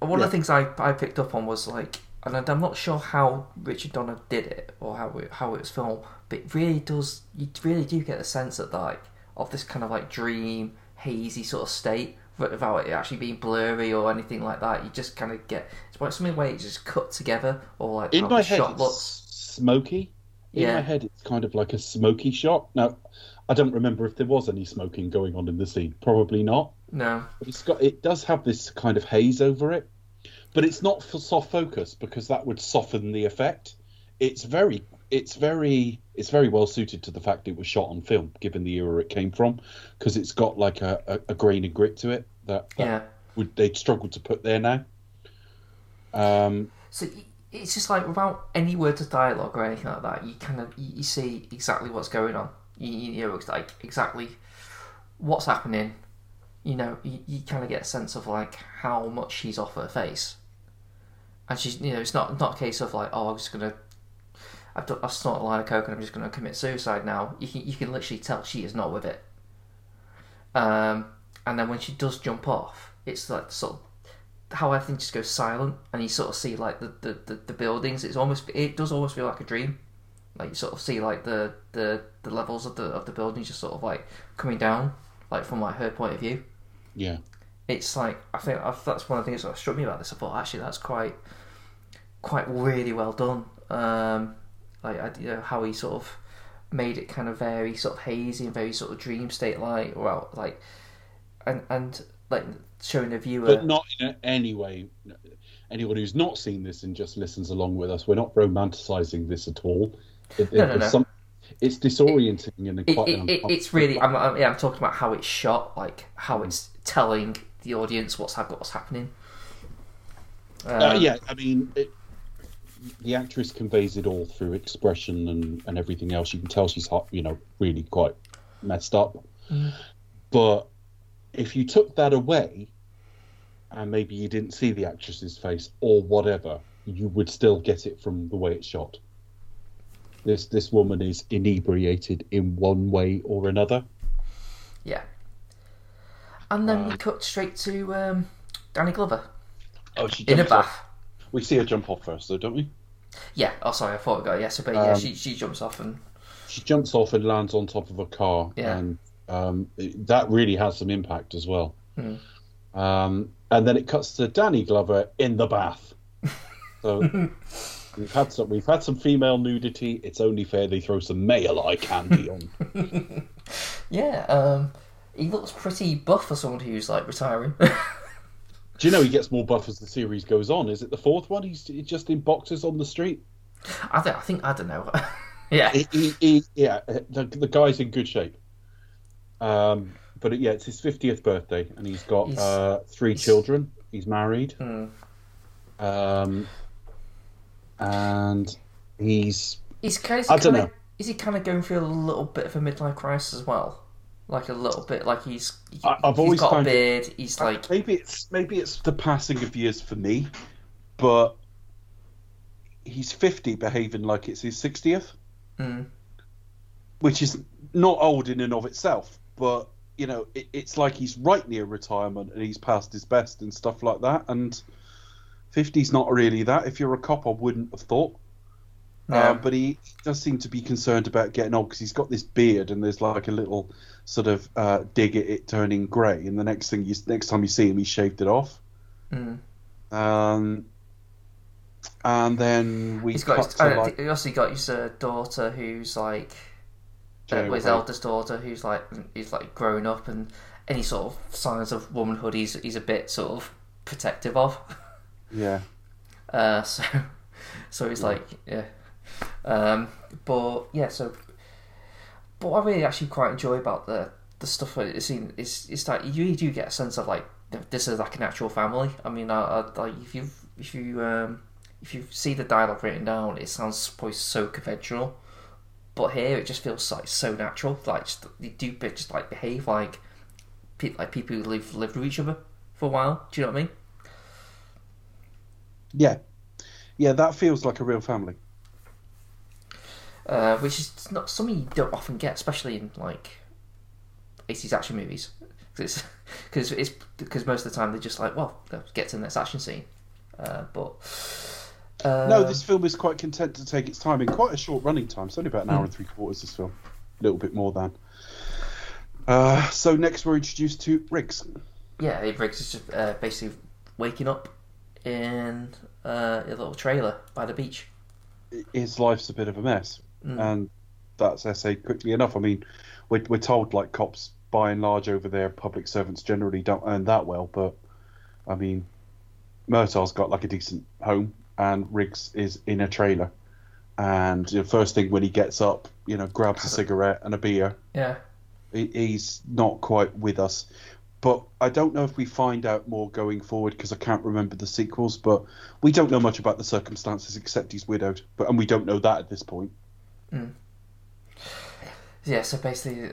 one yeah. of the things I, I picked up on was like, and I'm not sure how Richard Donner did it or how it, how it was filmed, but it really does. You really do get the sense of like of this kind of like dream, hazy sort of state without it actually being blurry or anything like that. You just kind of get it's like something where it's just cut together or like In how my the head, shot it's looks. smoky. In Yeah. my head, it's kind of like a smoky shot. Now, I don't remember if there was any smoking going on in the scene. Probably not. No, But it's got it does have this kind of haze over it, but it's not for soft focus because that would soften the effect. It's very it's very it's very well suited to the fact it was shot on film, given the era it came from, because it's got like a, a, a grain and grit to it that, that yeah. would they'd struggle to put there now. Um, So it's just like without any words of dialogue or anything like that, you kind of you, you see exactly what's going on. You, you know, it's like exactly what's happening. You know, you, you kind of get a sense of like how much she's off her face, and she's you know it's not not a case of like oh I'm just gonna I've done, I've snorted a line of coke and I'm just gonna commit suicide now. You can you can literally tell she is not with it. Um, and then when she does jump off, it's like sort of how everything just goes silent and you sort of see like the, the, the, the buildings. It's almost it does almost feel like a dream. Like you sort of see like the, the the levels of the of the buildings just sort of like coming down like from like her point of view. Yeah. it's like I think I, that's one of the things that struck me about this I thought actually that's quite quite really well done. Um, like I, you know how he sort of made it kind of very sort of hazy and very sort of dream state like well like and and like showing the viewer but not in any way. Anyone who's not seen this and just listens along with us, we're not romanticizing this at all. It, No, it- no, it's no. some- it's disorienting and quite. it, it, it's really I'm, I'm, yeah, I'm talking about how it's shot like how it's telling the audience what's what's happening Uh, Um, yeah, I mean, it, the actress conveys it all through expression and, and everything else. You can tell she's hot, you know, really quite messed up. But if you took that away, and maybe you didn't see the actress's face or whatever, you would still get it from the way it's shot. This this woman is inebriated in one way or another. yeah and then we cut straight to um, Danny Glover Oh, she in a jumps off. bath We see her jump off first, though, don't we? yeah oh sorry I thought I got yeah so but yeah Um, she, she jumps off and she jumps off and lands on top of a car, Yeah. and um, it- that really has some impact as well. Hmm. Um, and then it cuts to Danny Glover in the bath. So we've had some we've had some female nudity. It's only fair they throw some male eye candy on. yeah um, he looks pretty buff for someone who's like retiring Do you know he gets more buff as the series goes on? Is it the fourth one? He's just in boxers on the street. I, th- I think I don't know yeah He, he, he, yeah, the, the guy's in good shape. Um, but yeah, it's his fiftieth birthday, and he's got He's- uh, three he's- children. He's married, Hmm. um, and he's He's kind of, I don't kinda- know. Is he kind of going through a little bit of a midlife crisis as well? Like a little bit, like he's he, I- I've he's always got a kind of- beard. He's like maybe it's maybe it's the passing of years for me, but he's fifty, behaving like it's his sixtieth, mm, which is not old in and of itself, but you know, it, it's like he's right near retirement and he's past his best and stuff like that. And 50's not really that. If you're a cop, I wouldn't have thought. No. Uh, but he does seem to be concerned about getting old because he's got this beard and there's like a little sort of uh, dig at it turning grey. And the next thing you next time you see him, he shaved it off. mm. Um, and then we he's got his, to uh, like he also got his uh, daughter who's like Jailbreak. his eldest daughter who's like he's like grown up and any sort of signs of womanhood he's he's a bit sort of protective of. yeah. Uh, so so he's like yeah, um, but yeah. So, but what I really actually quite enjoy about the the stuff it's seen is is that you really do get a sense of like this is like an actual family. I mean, I, I, like if you if you um, if you see the dialogue written down, it sounds probably so conventional, but here it just feels like so natural. Like just, they do just like behave like pe- like people who live lived with each other for a while. Do you know what I mean? Yeah. Yeah, that feels like a real family. uh, which is not something you don't often get, especially in like 80s action movies. Because it's, it's because most of the time they're just like, well, get to the next action scene. Uh, but uh, No, this film is quite content to take its time in quite a short running time. It's only about an hour and three quarters. This film, a little bit more than. Uh, so next we're introduced to Riggs. yeah, Riggs is just uh, basically waking up in uh, a little trailer by the beach. His life's a bit of a mess, Mm. and that's essayed quickly enough. I mean, we're, we're told like cops by and large over there, public servants generally don't earn that well, but I mean, Murtaugh's got like a decent home, and Riggs is in a trailer. And the first thing when he gets up, you know, grabs a cigarette and a beer. Yeah, he- he's not quite with us. But I don't know if we find out more going forward because I can't remember the sequels. But we don't know much about the circumstances except he's widowed. But and we don't know that at this point. yeah. So basically,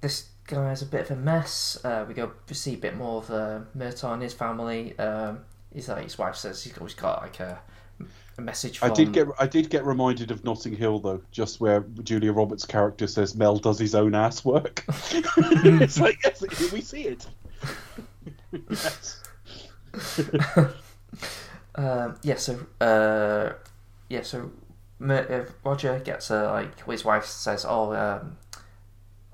this guy is a bit of a mess. Uh, we go see a bit more of uh, Murtaugh and his family. Um, he's like his wife says he's always got like a, a message. From, I did get I did get reminded of Notting Hill though, just where Julia Roberts' character says Mel does his own ass work. it's like yes, we see it. yes. Um, yeah, so uh, yeah, so Mer- uh, Roger gets a like his wife says, "Oh, um,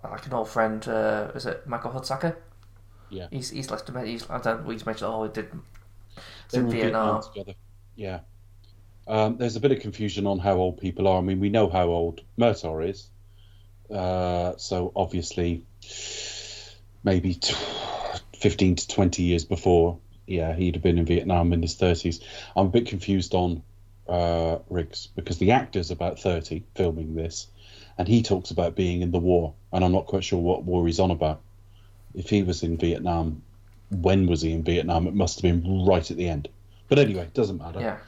like an old friend, uh, is it Michael Hunsaker? Yeah. He's he's left him. He's I don't. He's mentioned. Oh, he did. They in were in Vietnam. Vietnam together. Yeah. Um, there's a bit of confusion on how old people are. I mean, we know how old Murtaugh is, uh, so obviously, maybe t- 15 to 20 years before, yeah, he'd have been in Vietnam in his 30s. I'm a bit confused on uh, Riggs because the actor's about 30 filming this, and he talks about being in the war, and I'm not quite sure what war he's on about. If he was in Vietnam, when was he in Vietnam? It must have been right at the end. But anyway, it doesn't matter. Yeah.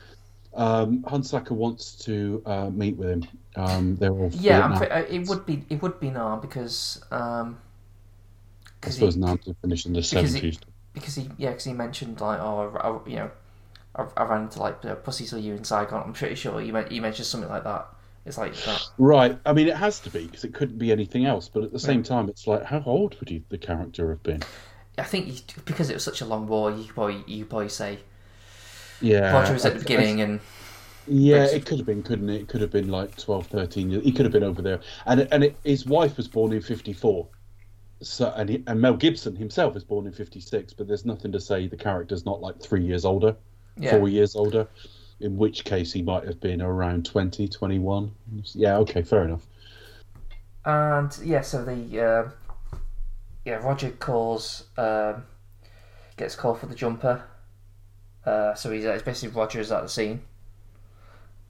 Um, Hunsaker wants to uh, meet with him. Um, they're all Yeah, uh, it would be it would be now because um, I suppose now to finish in the he- seventies. because he yeah because he mentioned like oh I, you know I, I ran into like uh, Pussy Till You in Saigon. I'm pretty sure you meant you mentioned something like that. It's like that. Right. I mean, it has to be because it couldn't be anything else. But at the same time, it's like, how old would he, the character have been? I think you, because it was such a long war, you could probably you could probably say Yeah. Roger was at the beginning and Yeah, it could have been, couldn't it? It could have been like 12, 13 years. He could have been over there. And and it, his wife was born in 54. So and, he, and Mel Gibson himself is born in 56, but there's nothing to say the character's not like three years older, yeah four years older, in which case he might have been around 20, 21. Yeah, okay, fair enough. and yeah so the uh, yeah Roger calls um, gets called for the jumper. Uh, so he's it's basically Roger's at the scene.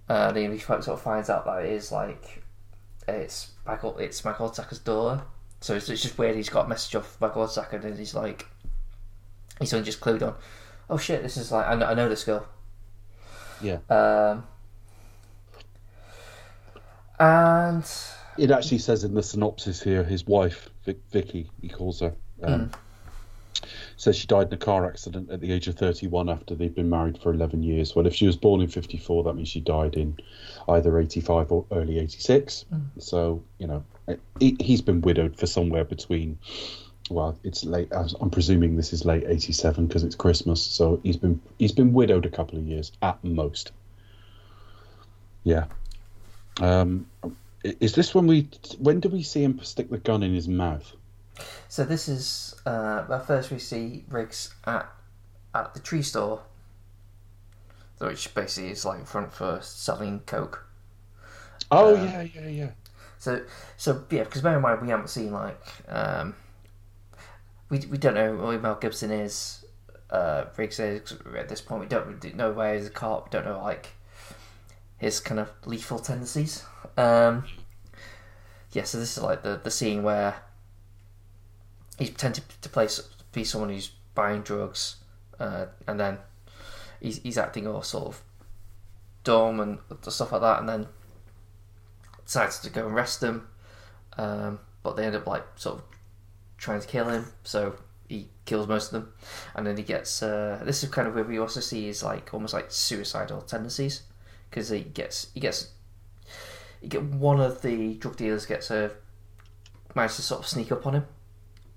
Uh, then he sort of finds out that it is like it's Michael it's Michael Tucker's daughter. So it's, it's just weird. He's got a message off Michael Tucker and he's like he's only just clued on. Oh shit! This is like I know, I know this girl. Yeah. Um, and It actually says in the synopsis here, his wife, Vic, Vicky, he calls her, um, says she died in a car accident at the age of 31 after they'd been married for 11 years. Well, if she was born in 54, that means she died in either 85 or early 86. So, you know, he, he's been widowed for somewhere between, well, it's late. I'm presuming this is late 87 because it's Christmas. So he's been he's been widowed a couple of years at most. Yeah. Um, is this when we when do we see him stick the gun in his mouth? So this is uh, well, first we see Riggs at at the tree store, which basically is like front for selling coke. Oh Uh, yeah, yeah, yeah. So so yeah, because bear in mind we haven't seen like um, we we don't know who Mel Gibson is. Uh, Riggs is at this point we don't know where he's a cop. We don't know like his kind of lethal tendencies. Um, yeah, so this is like the the scene where he's pretending to play be someone who's buying drugs, uh, and then he's he's acting all sort of dumb and stuff like that, and then decides to go and arrest them, um, but they end up like sort of trying to kill him, so he kills most of them, and then he gets. Uh, this is kind of where we also see his like almost like suicidal tendencies, because he gets he gets. You get one of the drug dealers gets a manages to sort of sneak up on him,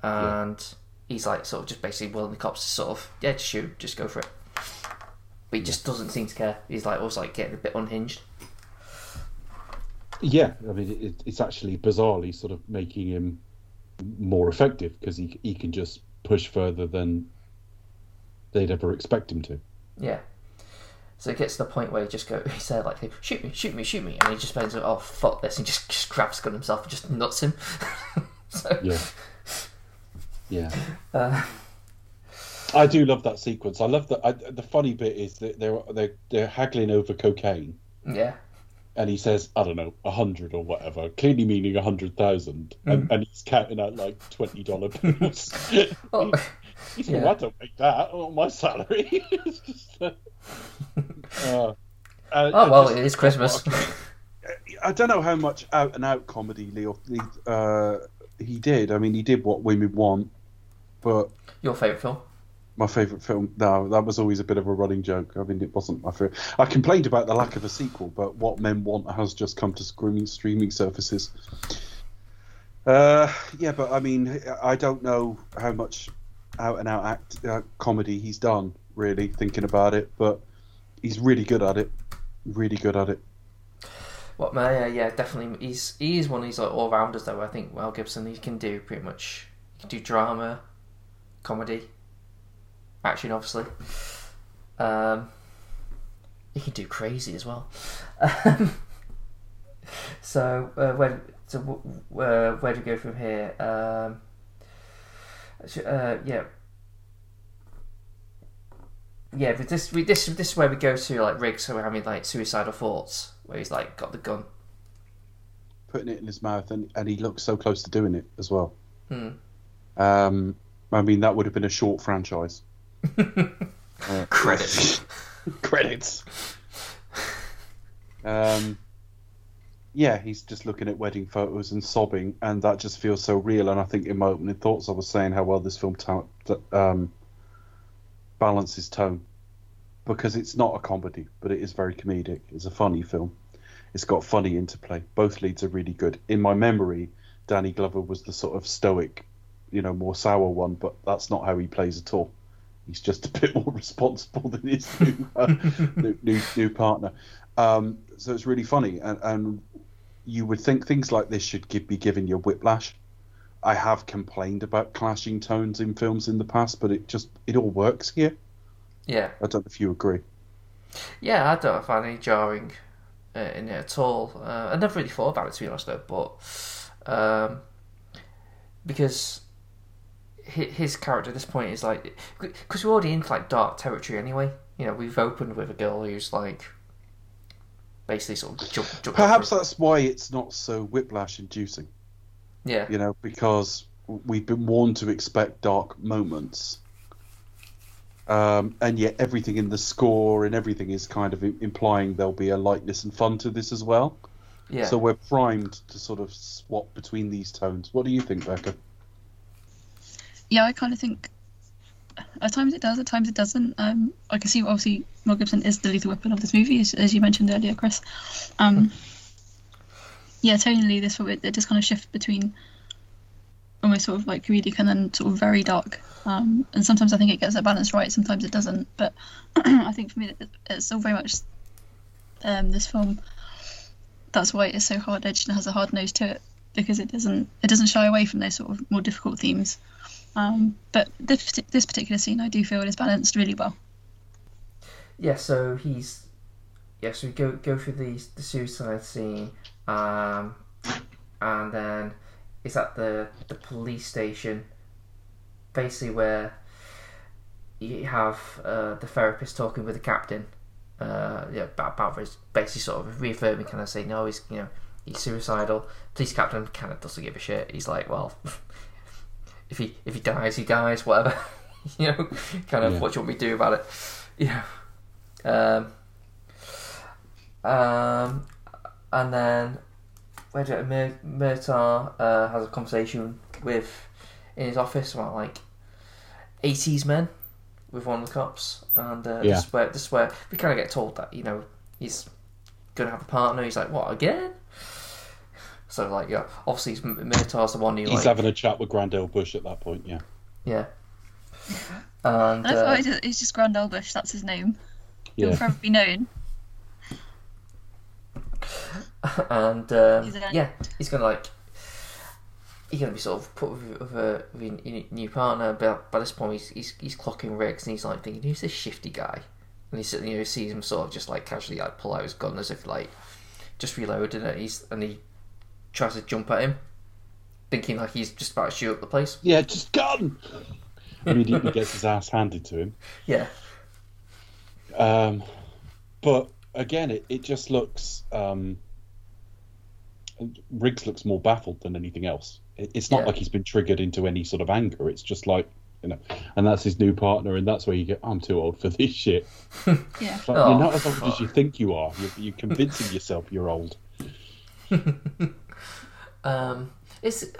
and he's like sort of just basically willing the cops to sort of yeah just shoot just go for it, but he just doesn't seem to care. He's like also like getting a bit unhinged. Yeah, I mean, it, it's actually bizarrely sort of making him more effective because he he can just push further than they'd ever expect him to. Yeah. So it gets to the point where he just go, he said like, shoot me, shoot me, shoot me, and he just spends, oh fuck this, and just, just grabs gun himself and just nuts him. so, Yeah, yeah. uh, I do love that sequence. I love that. I, the funny bit is that they're they're they're haggling over cocaine, yeah, and he says, I don't know, a hundred or whatever, clearly meaning a hundred thousand, and, and he's counting out like twenty dollar bills. Oh, he said, yeah. well, I don't make that on my salary. it's just, uh, uh, uh, oh well, just- it is Christmas. I don't know how much out and out comedy Leo uh, he did. I mean, he did what women want, but Your favourite film? my favourite film. No, that was always a bit of a running joke. I mean, it wasn't my favourite. I complained about the lack of a sequel, but What Men Want has just come to streaming streaming services. Uh, yeah, but I mean, I don't know how much out and out act uh, comedy he's done. Really thinking about it, but he's really good at it. Really good at it. What man? Yeah, yeah, definitely. He's he is one of these like all rounders though. I think Mel Gibson he can do pretty much. He can do drama, comedy, action, obviously. Um, he can do crazy as well. Um, so uh, where so w- uh, where do we go from here? Um, uh, yeah. Yeah, but this we, this this is where we go to like Riggs, so we're having like suicidal thoughts, where he's like got the gun. Putting it in his mouth, and, and he looks so close to doing it as well. Hmm. Um, I mean, that would have been a short franchise. Uh, Credits. Credits. Um, yeah, he's just looking at wedding photos and sobbing, and that just feels so real. And I think in my opening thoughts, I was saying how well this film ta- um, balances tone because it's not a comedy, but it is very comedic. It's a funny film. It's got funny interplay. Both leads are really good. In my memory, Danny Glover was the sort of stoic, you know, more sour one, but that's not how he plays at all. He's just a bit more responsible than his new uh, new, new, new partner. Um, so it's really funny, and, and you would think things like this should give, be given you whiplash. I have complained about clashing tones in films in the past, but it just it all works here. Yeah, I don't know if you agree. yeah, I don't find any jarring uh, in it at all. Uh, I never really thought about it to be honest, though, but um, because his character at this point is like because we're already into like dark territory anyway. You know, we've opened with a girl who's like basically sort of jump, jump Perhaps that's why it's not so whiplash inducing. yeah, You know, because we've been warned to expect dark moments. Um, and yet everything in the score and everything is kind of implying there'll be a lightness and fun to this as well. yeah. So we're primed to sort of swap between these tones. What do you think, Becca? Yeah, I kind of think at times it does, at times it doesn't. Um, I can see obviously Mel Gibson is the lethal weapon of this movie, as, as you mentioned earlier, Chris. Um, yeah, tonally, this it, it just kind of shifts between almost sort of like comedic and then sort of very dark. Um, and sometimes I think it gets that balance right, sometimes it doesn't. But I think for me, it, it's still very much um, this film. That's why it is so hard edged and has a hard nose to it because it doesn't it doesn't shy away from those sort of more difficult themes. Um, but this this particular scene, I do feel is balanced really well. yeah, so he's yeah, so we go go through the the suicide scene, um, and then it's at the the police station, basically where you have uh, the therapist talking with the captain, uh, yeah, about, about his basically sort of reaffirming, kind of saying, no, he's you know he's suicidal. Police captain kind of doesn't give a shit. He's like, well, if he if he dies, he dies, whatever. you know, kind of Yeah. what do you want me to do about it? Yeah. Um, um, and then where do Mur- Murtaugh uh, has a conversation with in his office about like eighties men with one of the cops, and uh, Yeah. this is where this is where we kind of get told that you know he's gonna have a partner. He's like, what again? So like, yeah, obviously he's, Murtaugh's the one who He's like, having a chat with Grand L. Bush at that point, yeah. yeah. And And I uh, thought it's- it's just Grand Bush that's his name. He'll Yeah. forever be known. and um, He's yeah, he's gonna like he's gonna be sort of put with, with a, with a new- new partner. But by this point, he's, he's he's clocking Riggs, and he's like thinking, "Who's this shifty guy?" And he's you know sees him sort of just like casually like pull out his gun as if like just reloading it. He's and he tries to jump at him, thinking like he's just about to shoot up the place. Yeah, just gun! Immediately gets his ass handed to him. Yeah, Um, but again, it, it just looks. Um, Riggs looks more baffled than anything else. It, it's not Yeah. like he's been triggered into any sort of anger. It's just like, you know, and that's his new partner, and that's where you get, I'm too old for this shit. Yeah. Like, Oh, you're not as old as you think you are. You're, you're convincing yourself you're old. um, is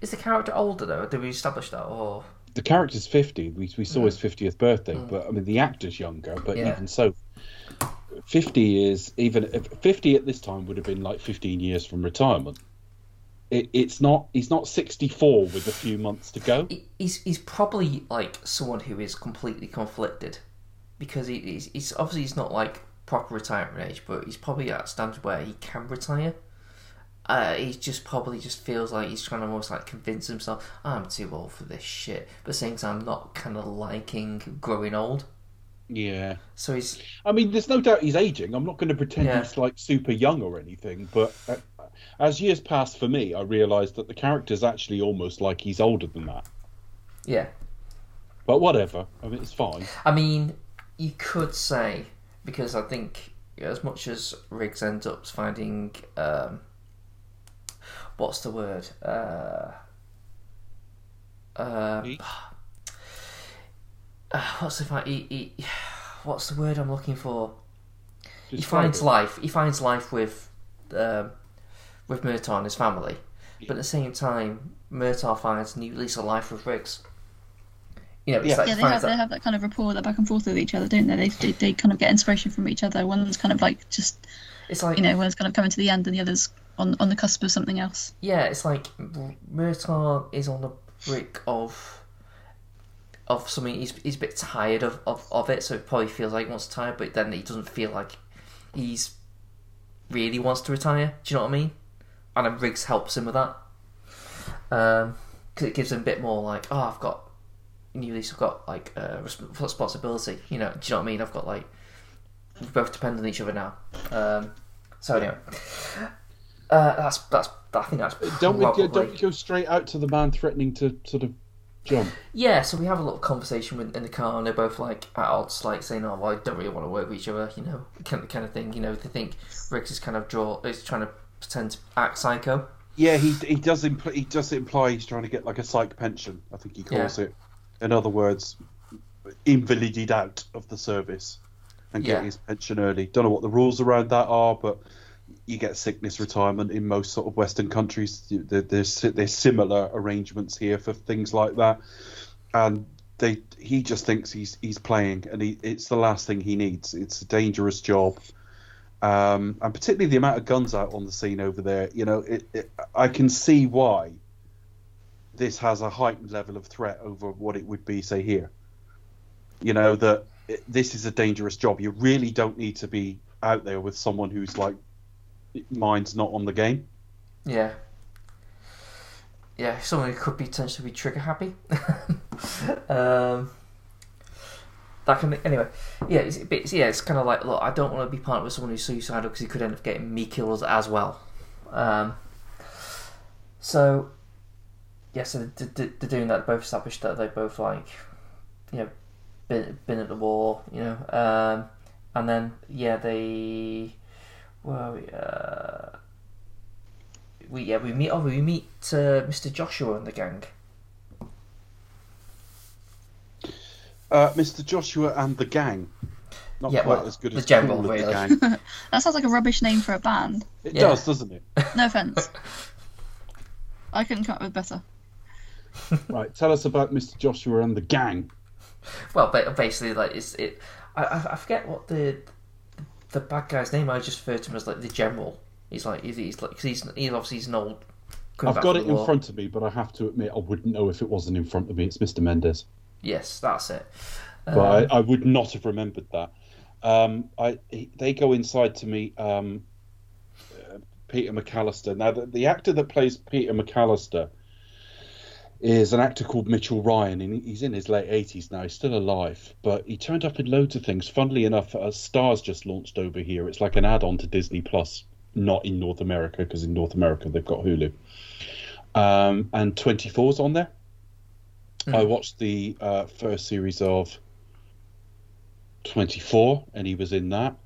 is the character older though? Did we establish that or? The character's 50. We, we saw his 50th birthday, but I mean, the actor's younger, but Yeah. even so, 50 is even 50 at this time would have been like 15 years from retirement. It, it's not, he's not 64 with a few months to go. he- he's he's probably like someone who is completely conflicted because he, he's, he's obviously he's not like proper retirement age, but he's probably at a standard where he can retire. Uh, he just probably just feels like he's trying to almost like convince himself I'm too old for this shit, but saying I'm not kind of liking growing old. Yeah. So he's I mean, there's no doubt he's aging. I'm not going to pretend Yeah. he's like super young or anything, but uh, as years pass for me, I realise that the character's actually almost like he's older than that. yeah. But whatever. I mean, it's fine. I mean, you could say because I think as much as Riggs ends up finding um, what's the word? Uh, uh, uh, what's the fi- he, he, what's the word I'm looking for? he finds it. life. He finds life with um, with Murtaugh and his family, but at the same time, Murtaugh finds new lease of life with Riggs. You know, Yeah. like Yeah, they have, finds they that. have that kind of rapport, that back and forth with each other, don't they? They, they? they kind of get inspiration from each other. One's kind of like just, It's like you know, one's kind of coming to the end and the other's on, on the cusp of something else. Yeah, it's like Murtaugh is on the brink of of something. He's, he's a bit tired of, of, of it, so it probably feels like he wants to retire, but then he doesn't feel like he's really wants to retire. Do you know what I mean? And then Riggs helps him with that because it gives him a bit more like, oh, I've got new lease. I've got like uh, responsibility. You know? Do you know what I mean? I've got like we both depend on each other now. Um, so anyway. Uh, that's that's. I think that's Don't we probably... go, don't we go straight out to the man threatening to sort of jump? Yeah, so we have a little conversation with, in the car, and they're both like at odds, like saying, "Oh, well, I don't really want to work with each other," you know, kind of, kind of thing. You know, they think Riggs is kind of draw, is trying to pretend to act psycho. Yeah, he he does impl- he does imply he's trying to get like a psych pension. I think he calls Yeah. it. In other words, invalided out of the service and get Yeah. his pension early. Don't know what the rules around that are, but you get sickness retirement in most sort of Western countries. There's there's similar arrangements here for things like that, and they he just thinks he's he's playing, and he, it's the last thing he needs. It's a dangerous job. Um, and particularly the amount of guns out on the scene over there, you know, it, it, I can see why this has a heightened level of threat over what it would be, say, here. You know, that this is a dangerous job. You really don't need to be out there with someone who's like, mind's not on the game. Yeah, yeah, someone who could be potentially be trigger happy. um, that can be, anyway. Yeah, it's, it's yeah, it's kind of like look, I don't want to be partnered with someone who's suicidal because he could end up getting me killed as well. Um, so yeah, so they're, they're doing that. Both established that they both like, you know, been been at the war, you know, um, and then yeah, they well, uh, we yeah we meet oh we meet uh, Mr. Joshua and the gang. Uh, Mr. Joshua and the gang. Not Yeah, quite well, as good the as general, Cool and the really. gang. That sounds like a rubbish name for a band. It Yeah. does, doesn't it? No offense. I couldn't come up with better. right. Tell us about Mr. Joshua and the gang. Well, ba- basically like it's it. I, I I forget what the the bad guy's name. I just referred to him as like the general. He's like he's, he's like because he's he's obviously he's an old. I've got it in war. front of me, but I have to admit I wouldn't know if it wasn't in front of me. It's Mr. Mendes. Yes, that's it. but Um, I, I would not have remembered that. Um, I he- they go inside to meet um, uh, Peter McAllister. Now, the, the actor that plays Peter McAllister is an actor called Mitchell Ryan, and he's in his late eighties now. He's still alive, but he turned up in loads of things. Funnily enough, uh, Stars just launched over here. It's like an add-on to Disney Plus, not in North America because in North America they've got Hulu. Um, and 24's on there. I watched the uh, first series of 24, and he was in that.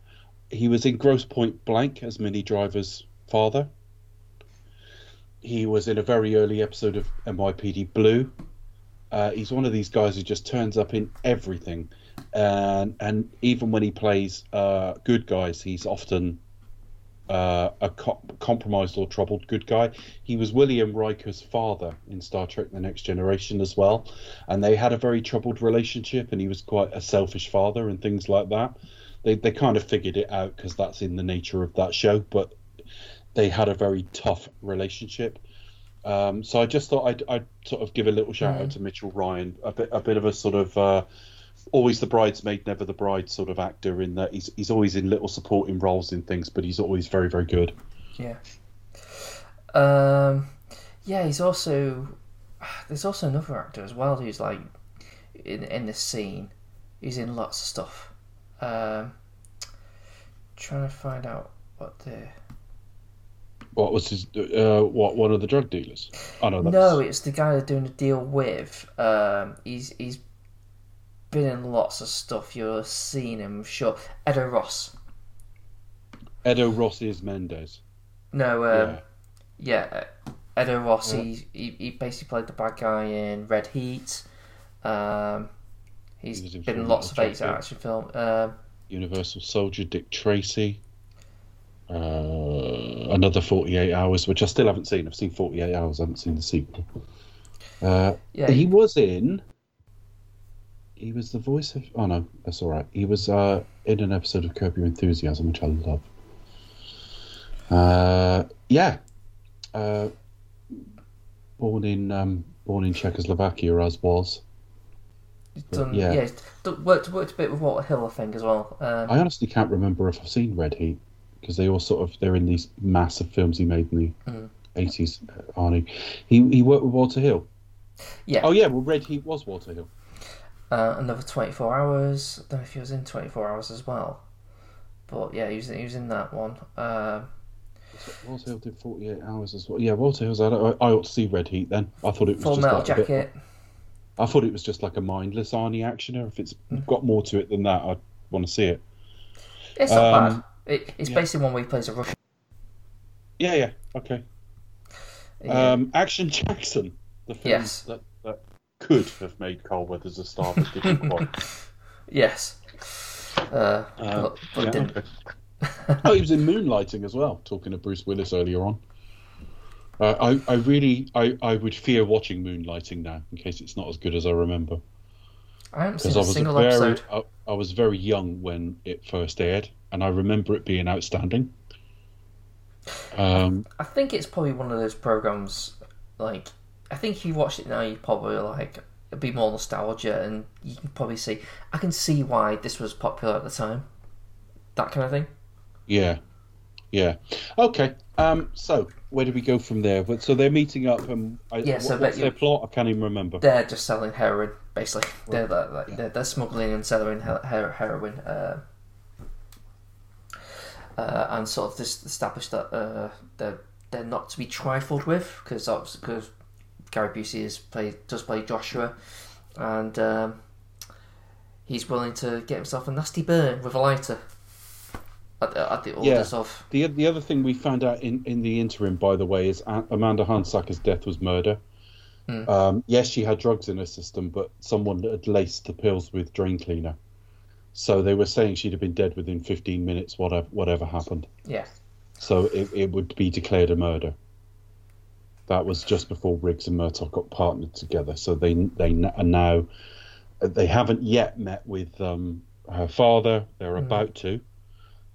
He was in Grosse Pointe Blank as Minnie Driver's father. He was in a very early episode of NYPD Blue. Uh, he's one of these guys who just turns up in everything, and and even when he plays uh, good guys, he's often uh, a co- compromised or troubled good guy. He was William Riker's father in Star Trek: The Next Generation as well, and they had a very troubled relationship, and he was quite a selfish father and things like that. They they kind of figured it out because that's in the nature of that show, but they had a very tough relationship. Um, so I just thought I'd, I'd sort of give a little shout out to Mitchell Ryan, a bit a bit of a sort of uh, always the bridesmaid, never the bride sort of actor. In that he's he's always in little supporting roles in things, but he's always very very good. Yeah. Um, yeah, he's also there's also another actor as well who's like in in this scene. He's in lots of stuff. Um, trying to find out what the What was his? Uh, what one of the drug dealers? Oh no, that's, no, it's the guy they're doing a deal with. Um, he's he's been in lots of stuff. You've seen him, I'm sure. Ed O'Ross. Ed O'Ross is Mendes. No, um, yeah. yeah, Ed O'Ross. Yeah. He, he he basically played the bad guy in Red Heat. Um, he's He been in lots of eight action film. Um, Universal Soldier, Dick Tracy. Uh, another 48 Hours, which I still haven't seen. I've seen 48 Hours, I haven't seen the sequel. Uh, yeah, he was in. He was the voice of. Oh no, that's all right. He was uh, in an episode of Curb Your Enthusiasm, which I love. Uh, yeah. Uh, born in um, born in Czechoslovakia, as was. done, yeah. yeah, done, worked worked a bit with Walter Hill, I think, as well. Um, I honestly can't remember if I've seen Red Heat because they all sort of they're in these massive films he made in the Mm. eighties. Arnie, he he worked with Walter Hill. yeah, Oh yeah, well Red Heat was Walter Hill. uh, another twenty four hours. I don't know if he was in twenty four hours as well, but yeah, he was he was in that one. Um, Walter Hill did forty eight hours as well. Yeah, Walter Hill's. I, I ought to see Red Heat then. I thought it was Full just Metal like a bit- Jacket. I thought it was just like a mindless Arnie actioner. If it's Mm. got more to it than that, I'd want to see it. It's not Um, bad. It, it's yeah. basically one where he plays a Russian. Yeah, yeah, okay. Yeah. Um, Action Jackson, the film Yes. that, that could have made Carl Weathers a star, but didn't quite. yes. Uh, Uh, but, but yeah, didn't. okay. oh, he was in Moonlighting as well. Talking to Bruce Willis earlier on. Uh, I, I really, I, I would fear watching Moonlighting now, in case it's not as good as I remember. I haven't seen I a was single very, episode. I, I was very young when it first aired, and I remember it being outstanding. Um, I think it's probably one of those programs. Like, I think if you watch it now, you probably like it'd be more nostalgia, and you can probably see. I can see why this was popular at the time. That kind of thing. yeah, yeah. Okay. Um, so where do we go from there? But so they're meeting up, and I, Yeah, so what- what's their plot? I can't even remember. They're just selling heroin, basically. They're like they're, they're smuggling and selling heroin. Uh, uh, and sort of just established that uh, they're they're not to be trifled with because because Gary Busey is play does play Joshua, and um, he's willing to get himself a nasty burn with a lighter at the, at the Yeah. orders of The the other thing we found out in, in the interim, by the way, is Amanda Hunsaker's death was murder. Mm. Um, yes, she had drugs in her system, but someone had laced the pills with drain cleaner. So they were saying she'd have been dead within 15 minutes, whatever whatever happened. yeah So it, it would be declared a murder. That was just before Riggs and Murtaugh got partnered together. So they they are now they haven't yet met with um, her father. They're about to.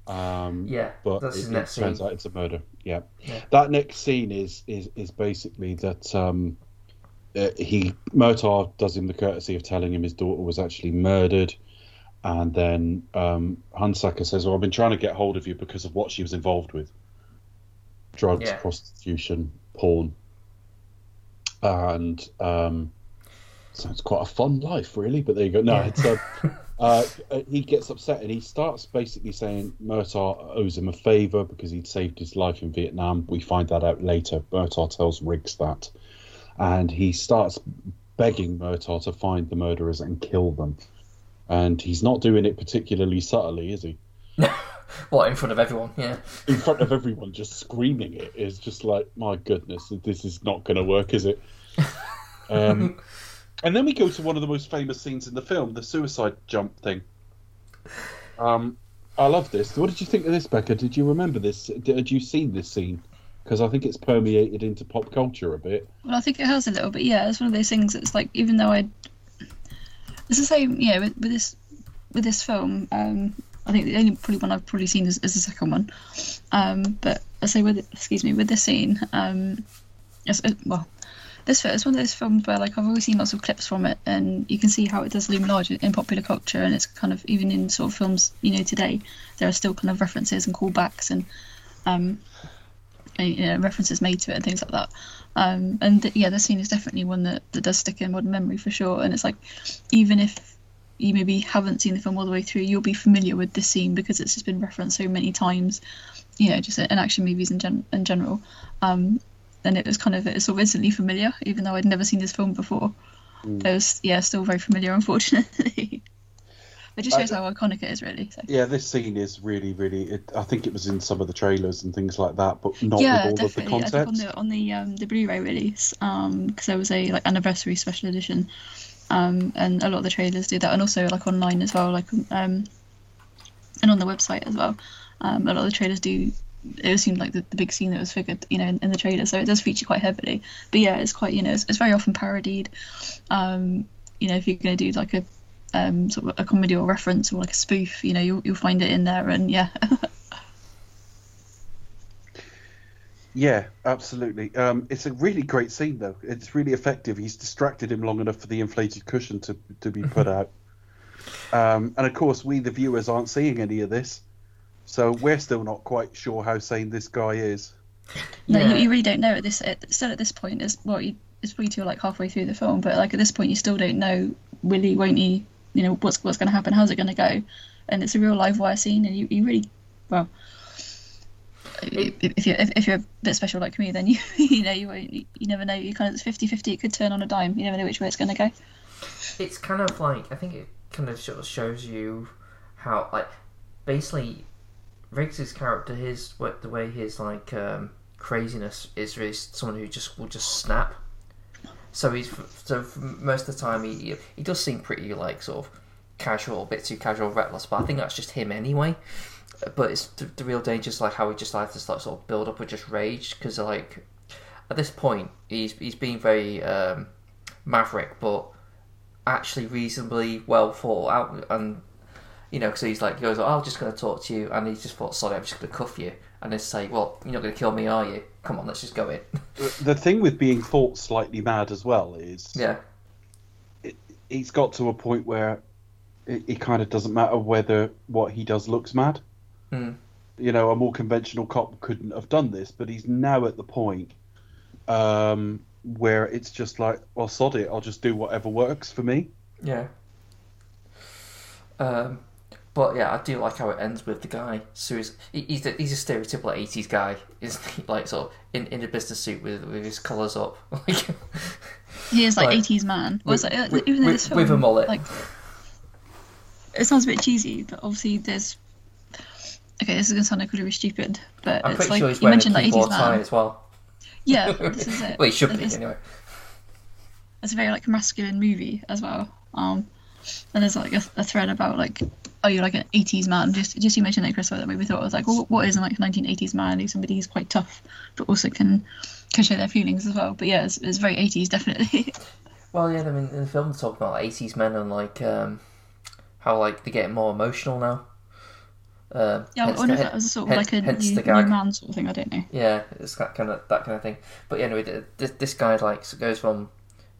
Um, yeah but that's it, it turns out it's a murder. Yeah. Yeah. That next scene is is is basically that um, uh, he Murtaugh does him the courtesy of telling him his daughter was actually murdered, and then um, Hunsaker says, "Well, I've been trying to get hold of you because of what she was involved with: drugs, Yeah. prostitution, porn." And um, sounds quite a fun life, really. But there you go. No, Yeah. it's a. Uh, he gets upset and he starts basically saying Murtaugh owes him a favour because he'd saved his life in Vietnam. We find that out later. Murtaugh tells Riggs that. And he starts begging Murtaugh to find the murderers and kill them. And he's not doing it particularly subtly, is he? What in front of everyone? Yeah. In front of everyone, just screaming it is just like, my goodness, this is not going to work, is it? Um, and then we go to one of the most famous scenes in the film, the suicide jump thing. Um, I love this. What did you think of this, Becca? Did you remember this? Did, had you seen this scene? Because I think it's permeated into pop culture a bit. Well, I think it has a little bit. Yeah, it's one of those things. that's like even though I, it's the same. Yeah, with, with this with this film, um, I think the only probably one I've probably seen is, is the second one. Um, but I say with excuse me with this scene, um, it's, it, well, this film it's one of those films where like I've always seen lots of clips from it, and you can see how it does loom large in popular culture, and it's kind of even in sort of films you know today, there are still kind of references and callbacks and um, you know, references made to it and things like that. Um, and th- yeah, the scene is definitely one that, that does stick in modern memory for sure. And it's like, even if you maybe haven't seen the film all the way through, you'll be familiar with this scene because it's just been referenced so many times. You know, just in action movies in, gen- in general. Um, and it was kind of it's sort of instantly familiar, even though I'd never seen this film before. Mm. It was yeah, still very familiar, unfortunately. It just I- shows how iconic it is, really. So. Yeah, this scene is really, really. It, I think it was in some of the trailers and things like that, but not yeah, with all of the I think on the on the um, the Blu-ray release, because there was a like anniversary special edition, um, and a lot of the trailers do that, and also like online as well, like um, and on the website as well. Um, a lot of the trailers do. It seemed like the, the big scene that was figured, you know, in, in the trailer, so it does feature quite heavily. But yeah, it's quite, you know, it's, it's very often parodied. Um, you know, if you're going to do like a um, sort of a comedy or reference or like a spoof, you know, you'll you'll find it in there, and yeah, Yeah, absolutely. Um, it's a really great scene, though. It's really effective. He's distracted him long enough for the inflated cushion to to be put out. Um, and of course, we the viewers aren't seeing any of this, so we're still not quite sure how sane this guy is. No, Yeah. you, you really don't know at this. At, still at this point, is well, you, it's probably till like halfway through the film, but like at this point, you still don't know. Will he? Won't he? You know what's what's going to happen? How's it going to go? And it's a real live wire scene, and you, you really, well, if, you're if, if you're a bit special like me, then you you know you you never know. You kind of it's 50-50. It could turn on a dime. You never know which way it's going to go. it's kind of like I think it kind of sort of shows you how like basically Riggs's character, his what the way his like um, craziness is really someone who just will just snap. So he's so most of the time he he does seem pretty like sort of casual, a bit too casual, reckless. But I think that's just him anyway. But it's the, the real danger is like how he just likes to like, sort of build up with just rage because like at this point he's he's being very um, maverick, but actually reasonably well thought out and you know because he's like he goes oh, I'm just going to talk to you and he just thought sorry I'm just going to cuff you and they say well you're not going to kill me are you come on let's just go in The- thing with being thought slightly mad as well is yeah he's got to a point where it, it kind of doesn't matter whether what he does looks mad. Hmm. You know, a more conventional cop couldn't have done this, but he's now at the point um, where it's just like, well, sod it, I'll just do whatever works for me. yeah um but yeah I do like how it ends with the guy so he's he's a, he's a stereotypical 80s guy isn't he like sort of in, in a business suit with with his colours up He is like Like, 80s man. It's with- like, uh, with- even with- this film, with a mullet. Like, it sounds a bit cheesy, but obviously there's. Okay, this is gonna sound like really stupid, but I'm it's pretty like sure he's you wearing mentioned like keyboard 80s tie man. as well Yeah, this is it. well he should be It's- anyway it's a very like masculine movie as well. Um, and there's like a, a thread about like, oh, you're like an 80s man. Just just you mentioned that Chris, that maybe we thought I was like, well, what is a like 1980s man? Who's somebody who's quite tough, but also can can show their feelings as well. But yeah, it's, it's very 80s definitely. Well, yeah, I mean, in the film, they talk about like, 80s men and like um, how like they get more emotional now. Uh, yeah, I wonder the- if that was sort of like a new, new man sort of thing. I don't know. Yeah, it's that kind of that kind of thing. But yeah, anyway, this, this guy like goes from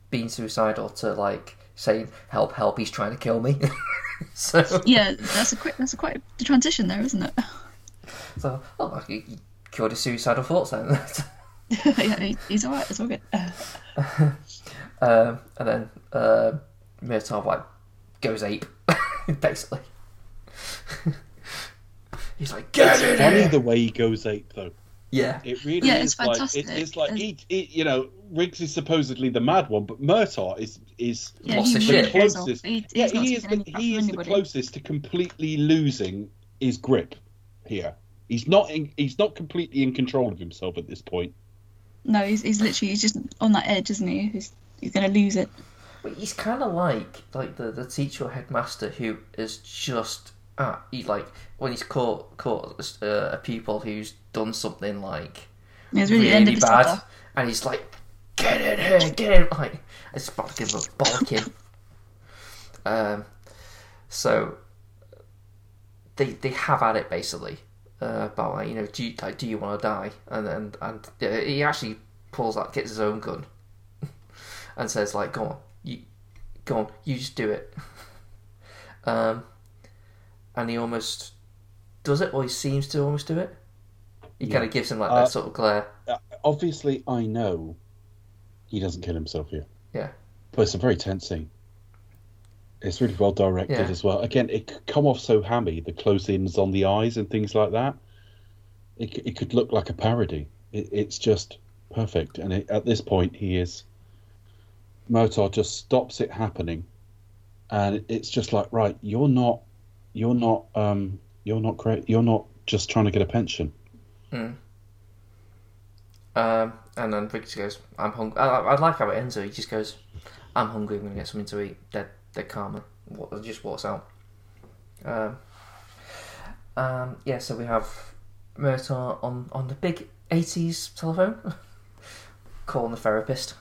being suicidal to like saying "help, help, he's trying to kill me." so, Yeah, that's a quick that's a quite the transition there, isn't it? so oh, well, you, you cured his suicidal thoughts then. yeah, he, he's alright. It's all good. um, and then uh, Murtaugh like goes ape, basically. he's like, "Get in Funny here!" the way he goes ape, though. Yeah, It really Yeah, is it's like fantastic. it, it's like he, he, you know, Riggs is supposedly the mad one, but Murtaugh is is Yeah, Lost he shit. closest. He, yeah, he is the, any he from is the closest to completely losing his grip here. He's not in, he's not completely in control of himself at this point. No, he's, he's literally he's just on that edge, isn't he? He's, he's gonna lose it. but he's kind of like like the the teacher or headmaster who is just ah, he like when he's caught caught uh, a pupil who's done something like Yeah, it's really, the end of his bad, tether. and he's like, "Get in here, get in!" Like, it's about to give him a bollocking. um, so they they have at it basically uh, about like you know do you, like do you want to die and and and yeah, he actually pulls out gets his own gun and says like go on you go on you just do it um and he almost does it or he seems to almost do it he Yeah. kind of gives him like Uh, that sort of glare Uh, obviously, I know he doesn't kill himself here, yeah but it's a very tense scene. It's really well directed Yeah. as well. Again, it could come off so hammy, the close-ins on the eyes and things like that. It, it could look like a parody. It, it's just perfect. And it, at this point, he is. Murtaugh just stops it happening, and it's just like, right, you're not, you're not, um, you're not great. You're not just trying to get a pension. Um, and then Rick just goes, "I'm hungry." I, I like how it ends. Though. He just goes, "I'm hungry. I'm gonna get something to eat." Dead, dead calmly. What just walks out. Um, um, yeah. So we have Murtaugh on on the big '80s telephone, calling the therapist.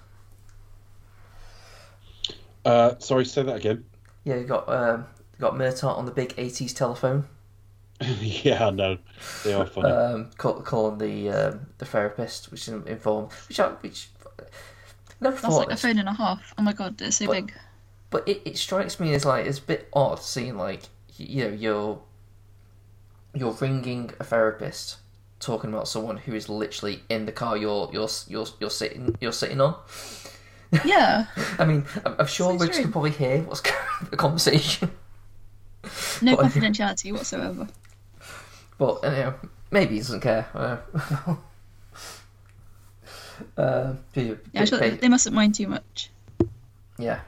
Uh, sorry, say that again. Yeah, you got um, got Murtaugh on the big '80s telephone, yeah, I know. They are funny. um, call, calling the um, the therapist, which is informed, which I, which never That's thought like a phone and a half. Oh my god, it's so But- big. But it, it strikes me as like it's a bit odd seeing like you know you're you're ringing a therapist talking about someone who is literally in the car you're you're you're you're sitting you're sitting on. Yeah, I mean, I'm, I'm sure So Rich can probably hear what's going the conversation, no But- confidentiality whatsoever. but you know, maybe he doesn't care. Uh, yeah, Yeah, I'm sure ba- they mustn't mind too much. yeah.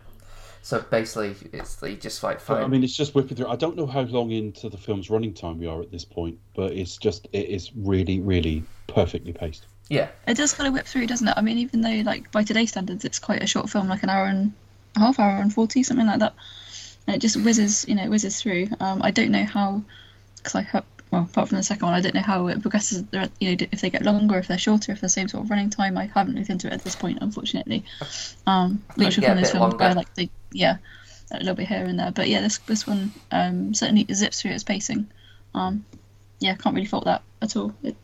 So basically, it's they just like But, fine. I mean, it's just whipping through. I don't know how long into the film's running time we are at this point, but it's just it is really, really perfectly paced. yeah, It does kind of whip through, doesn't it? I mean, even though like by today's standards, it's quite a short film, like an hour and a half, hour and forty, something like that, and it just whizzes, you know, whizzes through. Um, I don't know how, because I have, well, apart from the second one, I don't know how it progresses. You know, if they get longer, if they're shorter, if they're the same sort of running time. I haven't looked into it at this point, unfortunately. Um, but Might each of get a one of those bit films where longer. like they, yeah, a little bit here and there. But yeah, this this one um certainly zips through its pacing. Um, yeah, can't really fault that at all. It,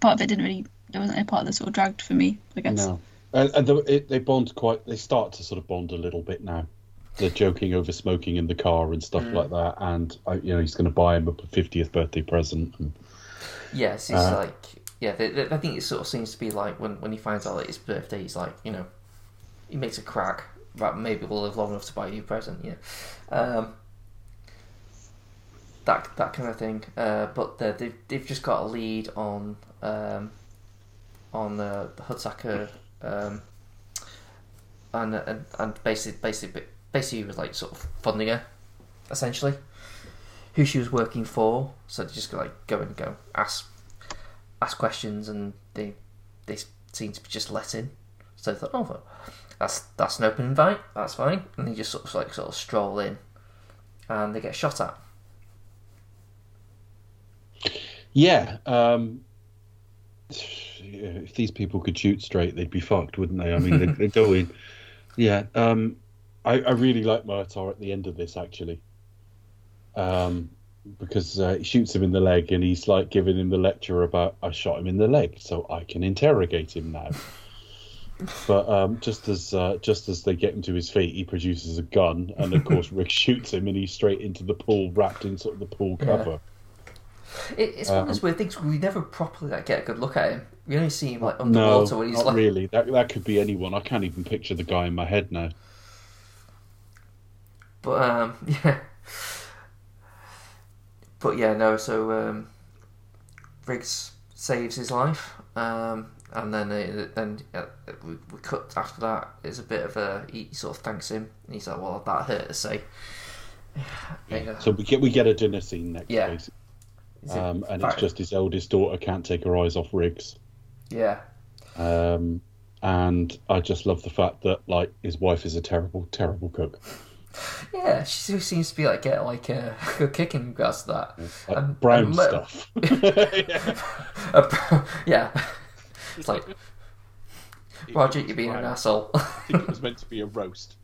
part of it didn't really. There wasn't a part that sort of dragged for me. I guess. No, and, and the, it, they bond quite. They start to sort of bond a little bit now. They're joking over smoking in the car and stuff like that, and I, you know he's going to buy him a fiftieth birthday present. And, Yes, it's Uh, like yeah. I think it sort of seems to be like when when he finds out that it's birthday, he's like you know, he makes a crack. Right, maybe we'll live long enough to buy you a present. Yeah, um, that that kind of thing. Uh, but the, they've they've just got a lead on um, on the, the Hunsaker, um, and and and basically basically basically he was like sort of funding her, essentially who she was working for. So they just like go and go ask ask questions, and they they seem to be just let in. So they thought, oh, well, that's that's an open invite. That's fine. And they just sort of like sort of stroll in, and they get shot at. yeah, um, if these people could shoot straight, they'd be fucked, wouldn't they? I mean, they, they go in. Yeah, um, I, I really like Murtaugh at the end of this actually, um, because uh, he shoots him in the leg, and he's like giving him the lecture about I shot him in the leg, so I can interrogate him now. But um, just as uh, just as they get him to his feet, he produces a gun, and of course Rick shoots him, and he's straight into the pool, wrapped in sort of the pool Yeah. cover. It, it's one of Um, those weird things. We never properly like, get a good look at him. We only see him like No, underwater when he's not like. really. That that could be anyone. I can't even picture the guy in my head now. But um, yeah. But yeah, no. So um, Riggs saves his life, um, and then uh, then uh, we, we cut after that. It's a bit of a he sort of thanks him, and he's like, "Well, that hurt to say." Yeah. So we get we get a dinner scene next, Yeah. basically. Um, and Right. it's just his eldest daughter can't take her eyes off Riggs. yeah, Um, and I just love the fact that like his wife is a terrible, terrible cook. Yeah. She still seems to be like get like a good kick in regards to that. Like And- brown and Mo- stuff. Uh, yeah. It's like Roger, you're being an asshole. I think it was meant to be a roast.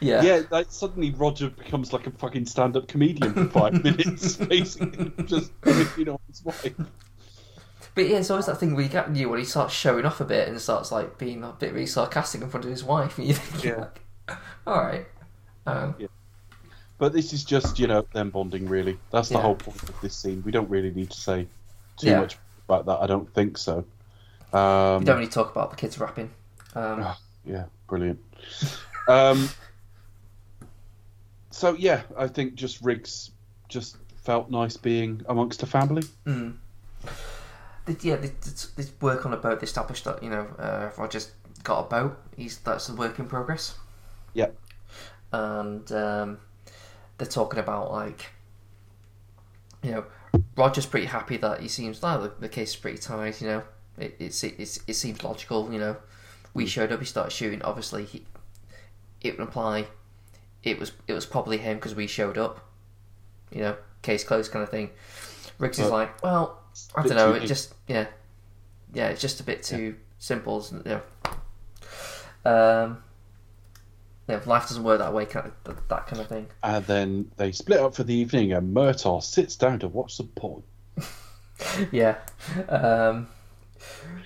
yeah. Yeah, like suddenly Roger becomes like a fucking stand-up comedian for five minutes, basically, just you know his wife. But yeah, it's always that thing where you get new when he starts showing off a bit and starts like being a bit really sarcastic in front of his wife, and you think, Yeah. like, all right, um, But this is just you know them bonding. Really, that's the Yeah. whole point of this scene. We don't really need to say too Yeah. much about that. I don't think so. Um, we don't really talk about the kids rapping. Um, Ah, yeah, brilliant. um, so yeah, I think just Riggs just felt nice being amongst a family. Mm. They, yeah, they, work on a boat. They established that you know uh, Roger's got a boat. He's that's a work in progress. Yeah. And um, they're talking about like, you know, Roger's pretty happy that he seems like the, the case is pretty tight. You know, it it's, it's it seems logical. You know, we showed up. He started shooting. Obviously, he, it would imply it was it was probably him because we showed up. You know, case closed kind of thing. Riggs is Uh, like, well, I don't know. It just yeah, yeah. It's just a bit too simple. Isn't it? Yeah. Um. Yeah, life doesn't work that way. Kind of that, kind of thing. And then they split up for the evening, and Murtaugh sits down to watch some porn. yeah. Um,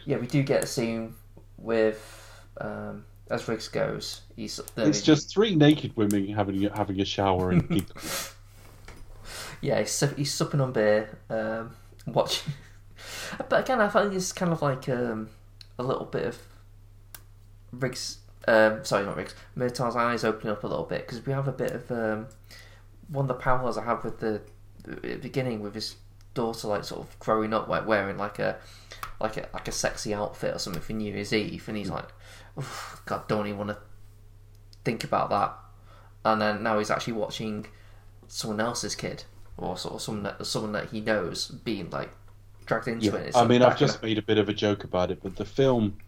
yeah, we do get a scene with um, as Riggs goes. He's It's just three naked women having a- having a shower and yeah, he's, he's supping on beer, um, watching. but again, I think it's kind of like um, a little bit of Riggs. Um, sorry, not Riggs. Murtaugh's eyes opening up a little bit because we have a bit of um, one of the parallels I have with the, the beginning with his daughter, like sort of growing up, like wearing like a like a like a sexy outfit or something for New Year's Eve, and he's like, God, don't even want to think about that. And then now he's actually watching someone else's kid or sort of someone that someone that he knows being like dragged into Yeah, it. It's I like mean, I've just made a bit of a joke about it, but the film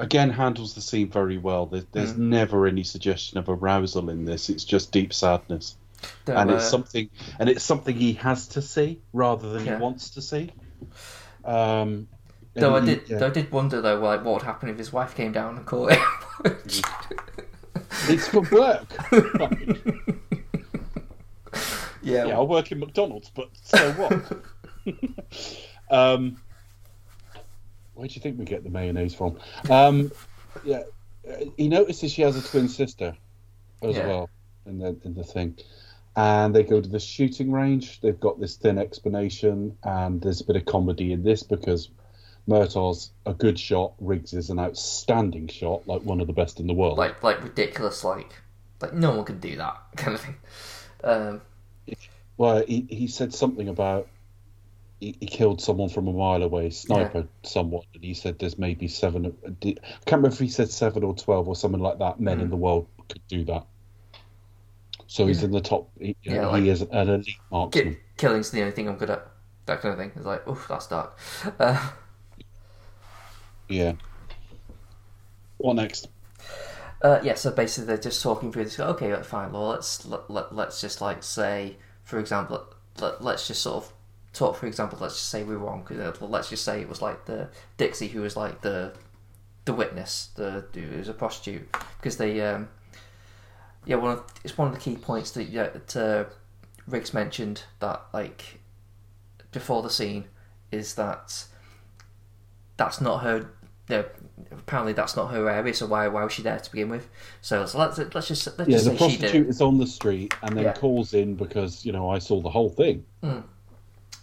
again handles the scene very well. There's, there's Mm. never any suggestion of arousal in this. It's just deep sadness, and it's something, and it's something he has to see rather than Yeah. he wants to see. Um, Though I he- did, yeah. though I did wonder though, like what would happen if his wife came down and caught him. it's for work. yeah, yeah, I work in McDonald's, but so what? um, where do you think we get the mayonnaise from? Um, yeah, uh, he notices she has a twin sister as Yeah. well in the in the thing, and they go to the shooting range. They've got this thin explanation, and there's a bit of comedy in this because Murtaugh's a good shot, Riggs is an outstanding shot, like one of the best in the world. like like ridiculous, like like no one could do that kind of thing. Um, Well, he, he said something about he, he killed someone from a mile away, sniper someone, and he said there's maybe seven. I can't remember if he said seven or twelve or something like that. Men in the world could do that. So he's Yeah. in the top. He, Yeah, know, like- he is an elite marksman. killing's the only thing I'm good at. That kind of thing. It's like, oof, that's dark. Uh, Yeah. What next? Uh, yeah, so basically they're just talking through this. Okay, fine. Well, let's let, let, let's just like say, for example, let, let's just sort of talk. For example, let's just say we were wrong. 'cause, uh, Let's just say it was like the Dixie who was like the the witness, the who was a prostitute, because they um yeah one of it's one of the key points that yeah, that uh, Riggs mentioned that like before the scene is that that's not her. No, apparently that's not her area. So why why was she there to begin with? So, so let's let's just let's Yeah, just the say she did. prostitute is on the street and then Yeah. calls in because you know I saw the whole thing.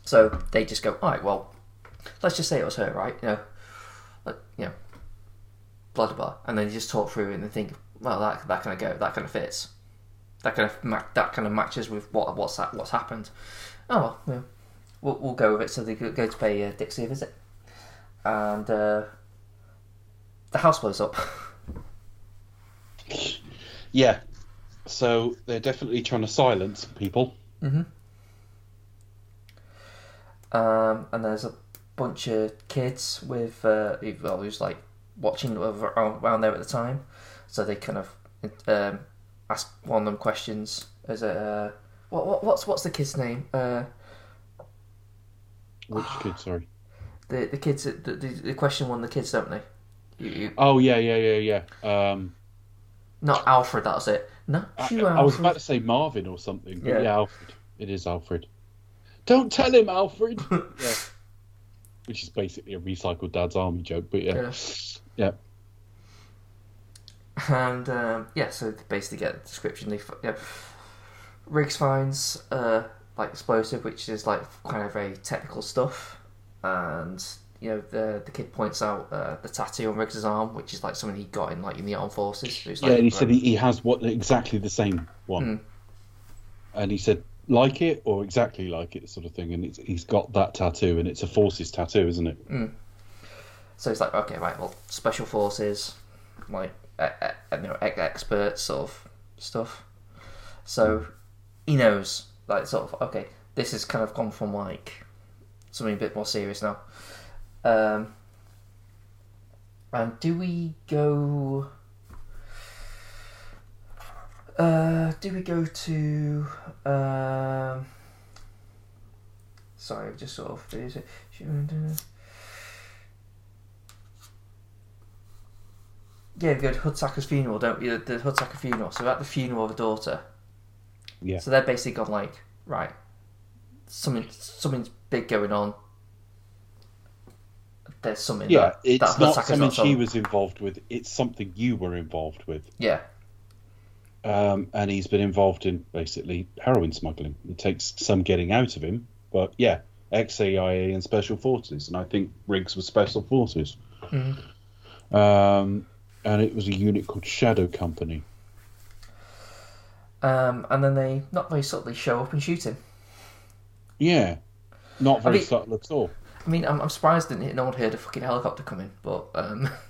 So they just go, all right, well, let's just say it was her, right? You know, like, you know, blah blah blah, and then you just talk through it and think, well, that that kind of go, that kind of fits, that kind of ma- that kind of matches with what what's that what's happened. Oh well, yeah, we'll we'll go with it. So they go to pay uh, Dixie a visit, and uh, the house blows up. Yeah. So they're definitely trying to silence people. Um, and there's a bunch of kids with uh, well, who's like watching around there at the time, so they kind of um, ask one of them questions. Is it uh, what, what what's what's the kid's name? Uh, Which kid? Sorry. the the kids the, the, the question one the kids, don't they? You, you, Oh yeah, yeah, yeah, yeah. Um, not Alfred, that's it. Not I, you, I was about to say Marvin or something, but Yeah. yeah. Alfred. It is Alfred. Don't tell him, Alfred. yeah. Which is basically a recycled Dad's Army joke, but yeah, Yeah. yeah. And um, yeah, so they basically get a description. They f- yeah. Riggs finds uh, like explosive, which is like kind of very technical stuff, and you know the the kid points out uh, the tattoo on Riggs's arm, which is like something he got in like in the armed forces. So it's Yeah, and he said he, he has what exactly the same one. and he said like it or exactly like it, sort of thing. And it's, he's got that tattoo, and it's a forces tattoo, isn't it? So it's like, okay, right, well, special forces, like, e- e- you know, ex- experts sort of stuff. So he knows, like, sort of, okay, this has kind of gone from like something a bit more serious now. Um, and do we go? Uh, do we go to? Um, sorry, just sort of. Is it? Yeah, we go to Hunsaker's funeral, don't we? The Hudsacker funeral. So we're at the funeral of a daughter. Yeah. So they're basically gone like, right, something, something's big going on. There's something. Yeah, that, it's that not something she was involved with. It's something you were involved with. Yeah, Um, and he's been involved in basically heroin smuggling. It takes some getting out of him, but yeah, ex-CIA and special forces, and I think Riggs was special forces. Um, and it was a unit called Shadow Company. um, and then they not very subtly show up and shoot him. Yeah, not very mean- subtle at all. I mean, I'm, I'm surprised that no one heard a fucking helicopter coming, but um,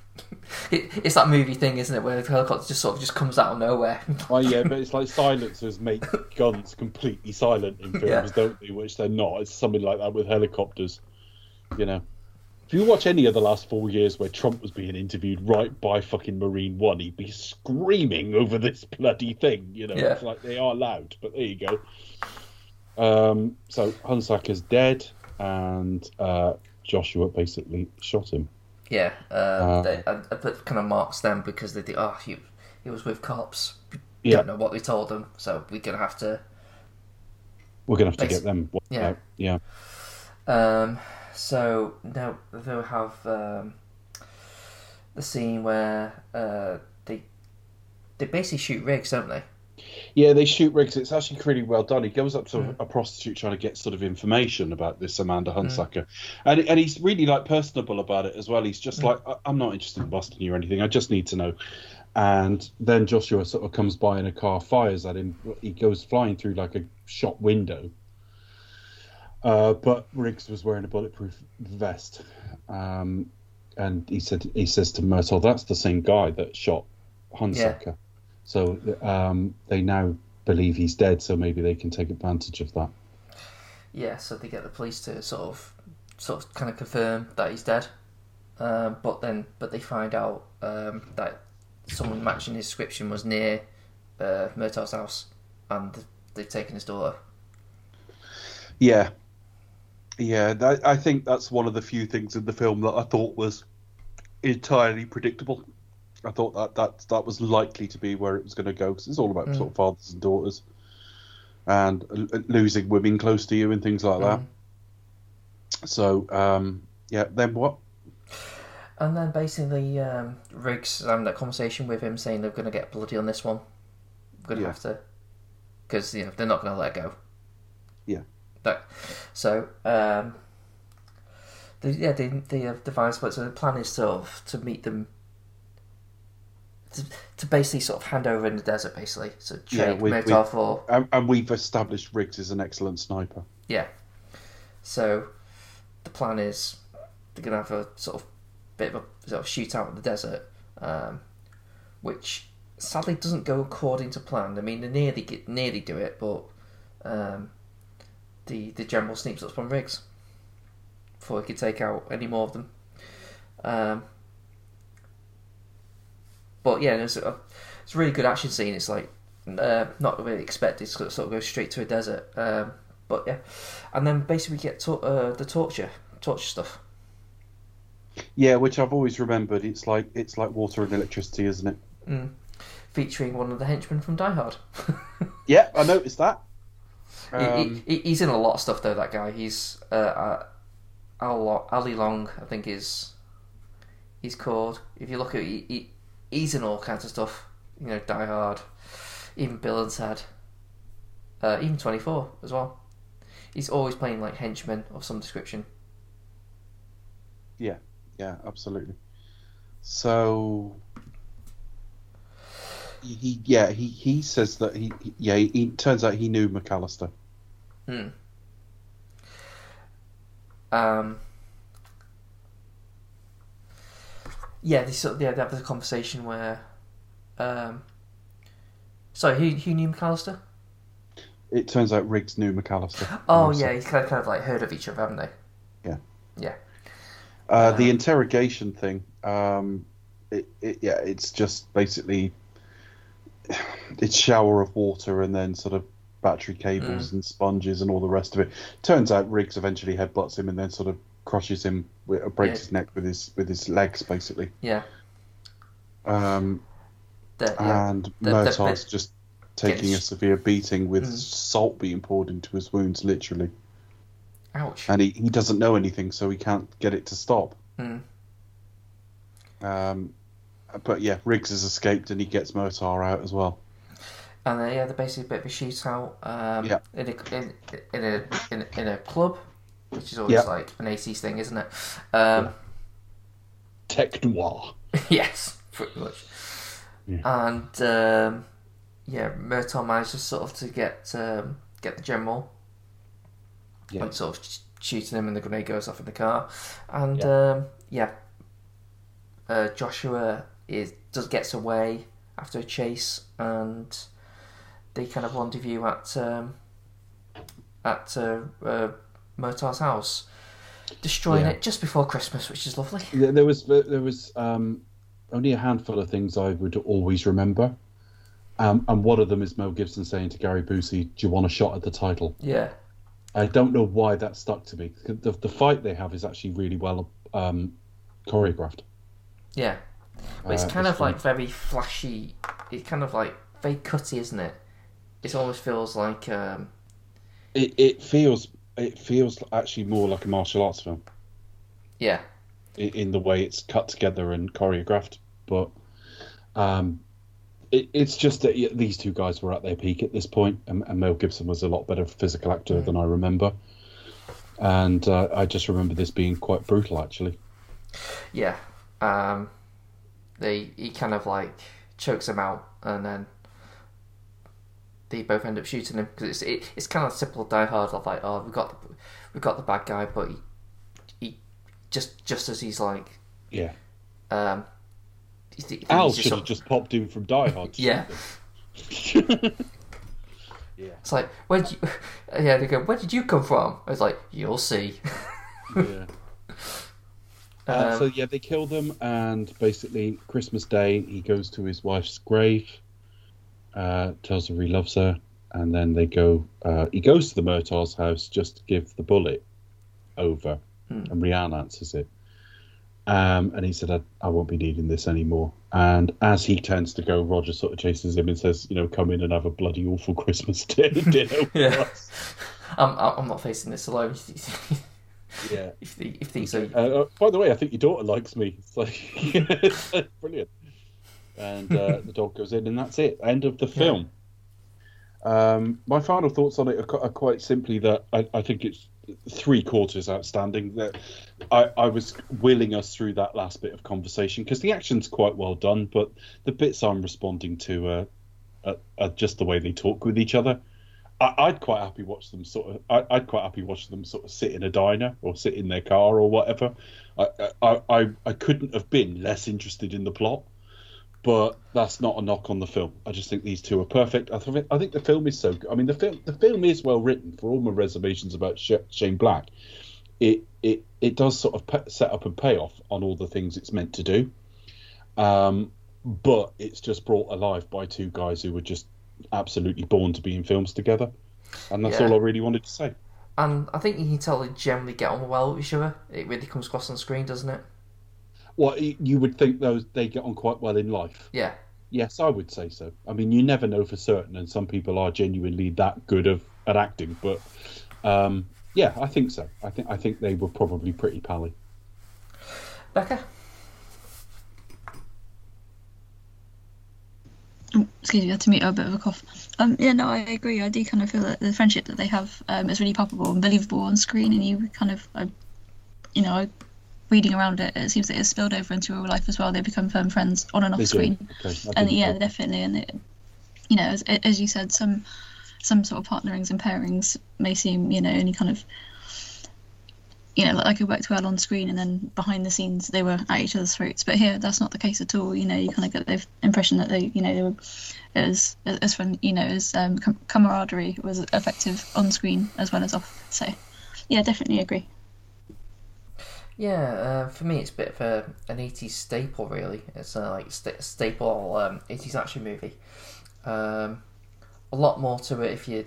it, it's that movie thing, isn't it, where the helicopter just sort of just comes out of nowhere. Oh yeah, but it's like silencers make guns completely silent in films, Yeah. don't they? Which they're not. It's something like that with helicopters. You know, if you watch any of the last four years where Trump was being interviewed right by fucking Marine One, he'd be screaming over this bloody thing. You know, Yeah. it's like they are loud, but there you go. Um, so Hunsaker's dead, and uh, Joshua basically shot him. Yeah, um, Uh, they, I, I put kind of marks them because they think, oh, he, he was with cops. We Yeah. don't know what we told them, so we're gonna have to. We're gonna have to get them. Yeah. out. yeah. Um, so now they'll have um, the scene where uh, they they basically shoot Riggs, don't they? Yeah, they shoot Riggs. It's actually pretty well done. He goes up to a prostitute trying to get sort of information about this Amanda Hunsaker, and and he's really like personable about it as well. He's just like, "I- I'm not interested in busting you or anything. I just need to know. And then Joshua sort of comes by in a car, fires at him. He goes flying through like a shop window. Uh, but Riggs was wearing a bulletproof vest, um, and he said he says to Murtaugh, "That's the same guy that shot Hunsaker." So um, they now believe he's dead, so maybe they can take advantage of that. Yeah, so they get the police to sort of sort of kind of confirm that he's dead. Um, but then, but they find out um, that someone matching his description was near uh, Murtaugh's house, and they've taken his daughter. Yeah, yeah. That, I think that's one of the few things in the film that I thought was entirely predictable. I thought that that that was likely to be where it was going to go because it's all about sort of fathers and daughters, and l- losing women close to you and things like that. So um, yeah, then what? And then basically, um, Riggs having that conversation with him, saying they're going to get bloody on this one. We're going to Yeah. have to, because you know they're not going to let go. Yeah. That, so um, the, yeah, they they have devised but so the plan is sort of to meet them. To, to basically sort of hand over in the desert, basically. So Yeah, trade we- Murtaugh for And, and we've established Riggs is an excellent sniper. yeah. So the plan is they're gonna have a sort of bit of a sort of shootout in the desert, um, which sadly doesn't go according to plan. I mean, they nearly get, nearly do it, but um, the the general sneaks up on Riggs before he could take out any more of them. Um, but yeah, it's a, it's a really good action scene. It's like uh, not really expected to sort of go straight to a desert. Um, but yeah, and then basically we get to, uh, the torture, torture stuff. Yeah, which I've always remembered. It's like it's like water and electricity, isn't it? Mm. Featuring one of the henchmen from Die Hard. Yeah, I noticed that. Um, he, he's in a lot of stuff though. That guy. He's uh, uh, Al Leong, I think is he's called. If you look at he, he, he's in all kinds of stuff. You know, Die Hard, even Bill and Ted, uh, even Twenty Four as well. He's always playing like henchmen of some description. Yeah, yeah, absolutely. So, he yeah he, he says that he yeah he, he turns out he knew McAllister. Hmm. Um. Yeah, they sort of, yeah, they have the conversation where, um. Sorry, who who knew McAllister? It turns out Riggs knew McAllister. Oh yeah, he's kind of, kind of like heard of each other, haven't they? Yeah. Yeah. Uh, the Um, interrogation thing, um, it, it, yeah, it's just basically it's shower of water and then sort of battery cables and sponges and all the rest of it. Turns out Riggs eventually headbutts him and then sort of crushes him, breaks Yeah. his neck with his with his legs, basically. Yeah. Um, The, yeah. and The- Murtaugh's just taking a severe beating with Mm. salt being poured into his wounds, literally. Ouch. And he, he doesn't know anything, so he can't get it to stop. Hmm. Um, but yeah, Riggs has escaped and he gets Murtaugh out as well. And uh, yeah, they're basically a bit of a shootout um, Yeah. in, a, in, in, a, in, a, in a club, which is always Yeah. like an 80s thing, isn't it? Um, Tech noir. yes, pretty much. And um, yeah, Murtaugh manages sort of to get um, get the general Yeah. and sort of shooting him, and the grenade goes off in the car. And Yeah. um, yeah, uh, Joshua is does gets away after a chase, and they kind of rendezvous at um, at uh, uh, Murtaugh's house, destroying Yeah. it just before Christmas, which is lovely. There there was there was um, only a handful of things I would always remember, um, and one of them is Mel Gibson saying to Gary Busey, "Do you want a shot at the title?" Yeah, I don't know why that stuck to me. The, the fight they have is actually really well um, choreographed. yeah. But it's Uh, kind of like very flashy. It's kind of like very cutty, isn't it? It almost feels like um, It, it feels it feels actually more like a martial arts film. yeah, i- in the way it's cut together and choreographed. But um, it, it's just that yeah, these two guys were at their peak at this point, and, and Mel Gibson was a lot better physical actor than I remember. And uh, I just remember this being quite brutal, actually. yeah. Um, they he kind of like chokes him out, and then they both end up shooting him because it's it, it's kind of simple Die Hard of like oh we got the, we got the bad guy, but he, he just just as he's like Yeah. um. he th- he Al should have just popped in from Die Hard. to Yeah. yeah. It's like where would you? Yeah, they go. Where did you come from? It's like you'll see. yeah. Uh, Um, so yeah, they kill them, and basically Christmas Day, he goes to his wife's grave, uh, tells her he loves her, and then they go. Uh, he goes to the Murtaugh's house just to give the bullet over, and Rianne answers it. Um, and he said, I, "I won't be needing this anymore." And as he turns to go, Roger sort of chases him and says, "You know, come in and have a bloody awful Christmas dinner." Yeah. us." I'm I'm not facing this alone. Yeah. if they if they so Uh, uh, by the way, I think your daughter likes me. It's like it's like brilliant. And uh, the dog goes in, and that's it. End of the film. Um, my final thoughts on it are, are quite simply that I, I think it's three quarters outstanding. That I, I was willing us through that last bit of conversation because the action's quite well done, but the bits I'm responding to uh, are, are just the way they talk with each other. I, I'd quite happy watch them sort of. I, I'd quite happy watch them sort of sit in a diner or sit in their car or whatever. I, I, I, I couldn't have been less interested in the plot, but that's not a knock on the film. I just think these two are perfect. I think I think the film is so. good. I mean, the film the film is well written. For all my reservations about Sh- Shane Black, it it it does sort of pe- set up and pay off on all the things it's meant to do. Um, but it's just brought alive by two guys who were just absolutely born to be in films together, and that's Yeah. all I really wanted to say. and I think you can tell they generally get on well with each other. It really comes across on screen, doesn't it? Well, you would think those they get on quite well in life. Yeah, Yes, I would say so. I mean, you never know for certain, and some people are genuinely that good of at acting. But um, yeah, I think so. I think I think they were probably pretty pally. Becca. Oh, excuse me, I had to meet a bit of a cough. Um, yeah, no, I agree. I do kind of feel that the friendship that they have um, is really palpable and believable on screen, and you kind of, I, you know, I reading around it, it seems that it's spilled over into real life as well. They become firm friends on and off They screen. Okay, and yeah, definitely. And it, you know, as, as you said, some some sort of partnerings and pairings may seem, you know, only kind of, you know, like it worked well on screen, and then behind the scenes they were at each other's throats. But here, that's not the case at all. You know, you kind of get the impression that they, you know, they were as as from you know as um, camaraderie was effective on screen as well as off. So, yeah, definitely agree. Yeah, uh, for me, it's a bit of a, an 80s staple, really. It's a like sta staple um, 80s action movie. Um, a lot more to it if you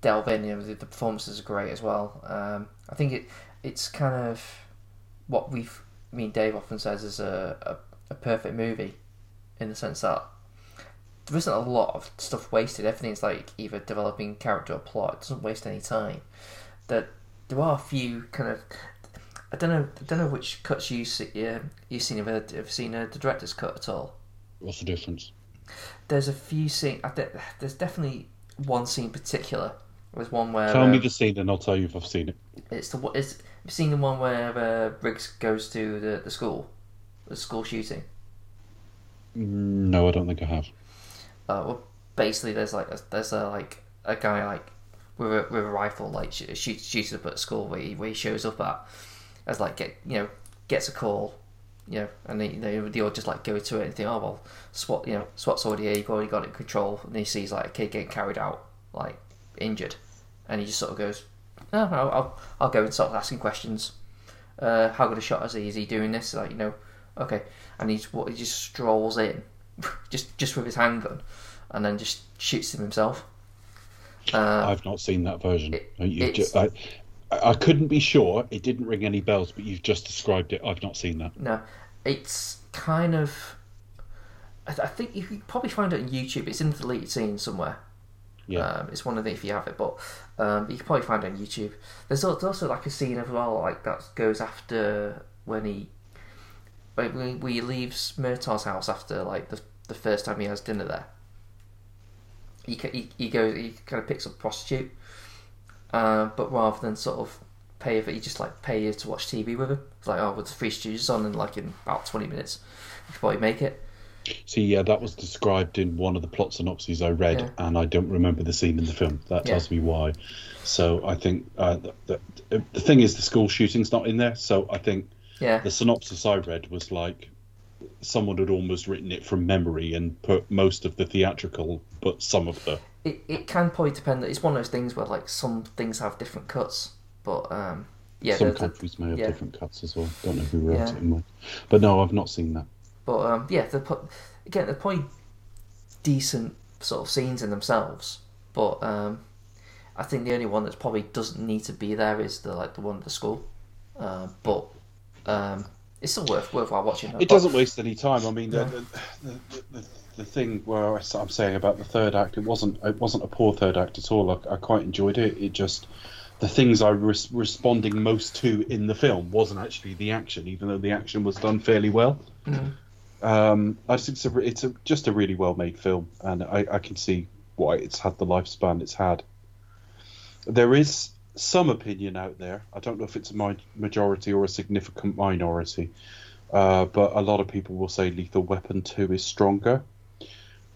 delve in. You know, the, the performances are great as well. Um, I think it it's kind of what we've. I mean, Dave often says is a, a, a perfect movie, in the sense that there isn't a lot of stuff wasted. Everything's like either developing character or plot. It doesn't waste any time. That there are a few kind of I don't know. I don't know which cuts you see. Yeah, you've seen. Have you ever seen uh, the director's cut at all? What's the difference? There's a few scenes. There's definitely one scene in particular. There's one where Tell me um, the scene and I'll tell you if I've seen it. it's the it's you've seen the one where uh, Briggs goes to the, the school, the school shooting. No, I don't think I have. Uh, well, basically, there's like a, there's a like a guy like with a, with a rifle like sh- shoots shoots up at school where he, where he shows up at as like get you know gets a call, you know, and they they, they all just like go to it and think oh well SWAT you know SWAT's already here you've already got it in control and he sees like a kid getting carried out like injured, and he just sort of goes oh I'll I'll, I'll go and start asking questions. Uh, how good a shot is he? Is he doing this? Like you know, okay, and he's what he just strolls in, just just with his handgun, and then just shoots him himself. Uh, I've not seen that version. it- Uh, ju- I, I couldn't be sure. It didn't ring any bells, but you've just described it. I've not seen that. No, it's kind of. I, th- I think you could probably find it on YouTube. It's in the deleted scene somewhere. Yeah. Um, it's one of the if you have it, but um, you can probably find it on YouTube. There's al- there's also like a scene as well, like that goes after when he when he leaves Murtaugh's house after like the the first time he has dinner there. He he, he goes he kind of picks up a prostitute, uh, but rather than sort of pay for, he just like pay you to watch TV with him. It's like oh, with the free studios on, and like in about twenty minutes, you could probably make it. See, yeah, that was described in one of the plot synopses I read, Yeah. and I don't remember the scene in the film. That Yeah. tells me why. So I think uh, the, the, the thing is the school shooting's not in there. So I think Yeah, the synopsis I read was like someone had almost written it from memory and put most of the theatrical, but some of the. It, it can probably depend. It's one of those things where like some things have different cuts, but um, yeah, some countries may have yeah. different cuts as well. Don't know who wrote Yeah. it in. But no, I've not seen that. But um, yeah, they're again they're probably decent sort of scenes in themselves. But um, I think the only one that's probably doesn't need to be there is the like the one at the school. Uh, but um, it's still worth worthwhile watching. It doesn't waste any time. I mean, the, No. the, the, the, the thing where I, am saying about the third act, it wasn't it wasn't a poor third act at all. I, I quite enjoyed it. It just the things I was responding most to in the film wasn't actually the action, even though the action was done fairly well. Mhm. Um, I think it's a, it's a, just a really well made film, and I, I can see why it's had the lifespan it's had. There is some opinion out there. I don't know if it's a majority or a significant minority, uh, but a lot of people will say Lethal Weapon 2 is stronger.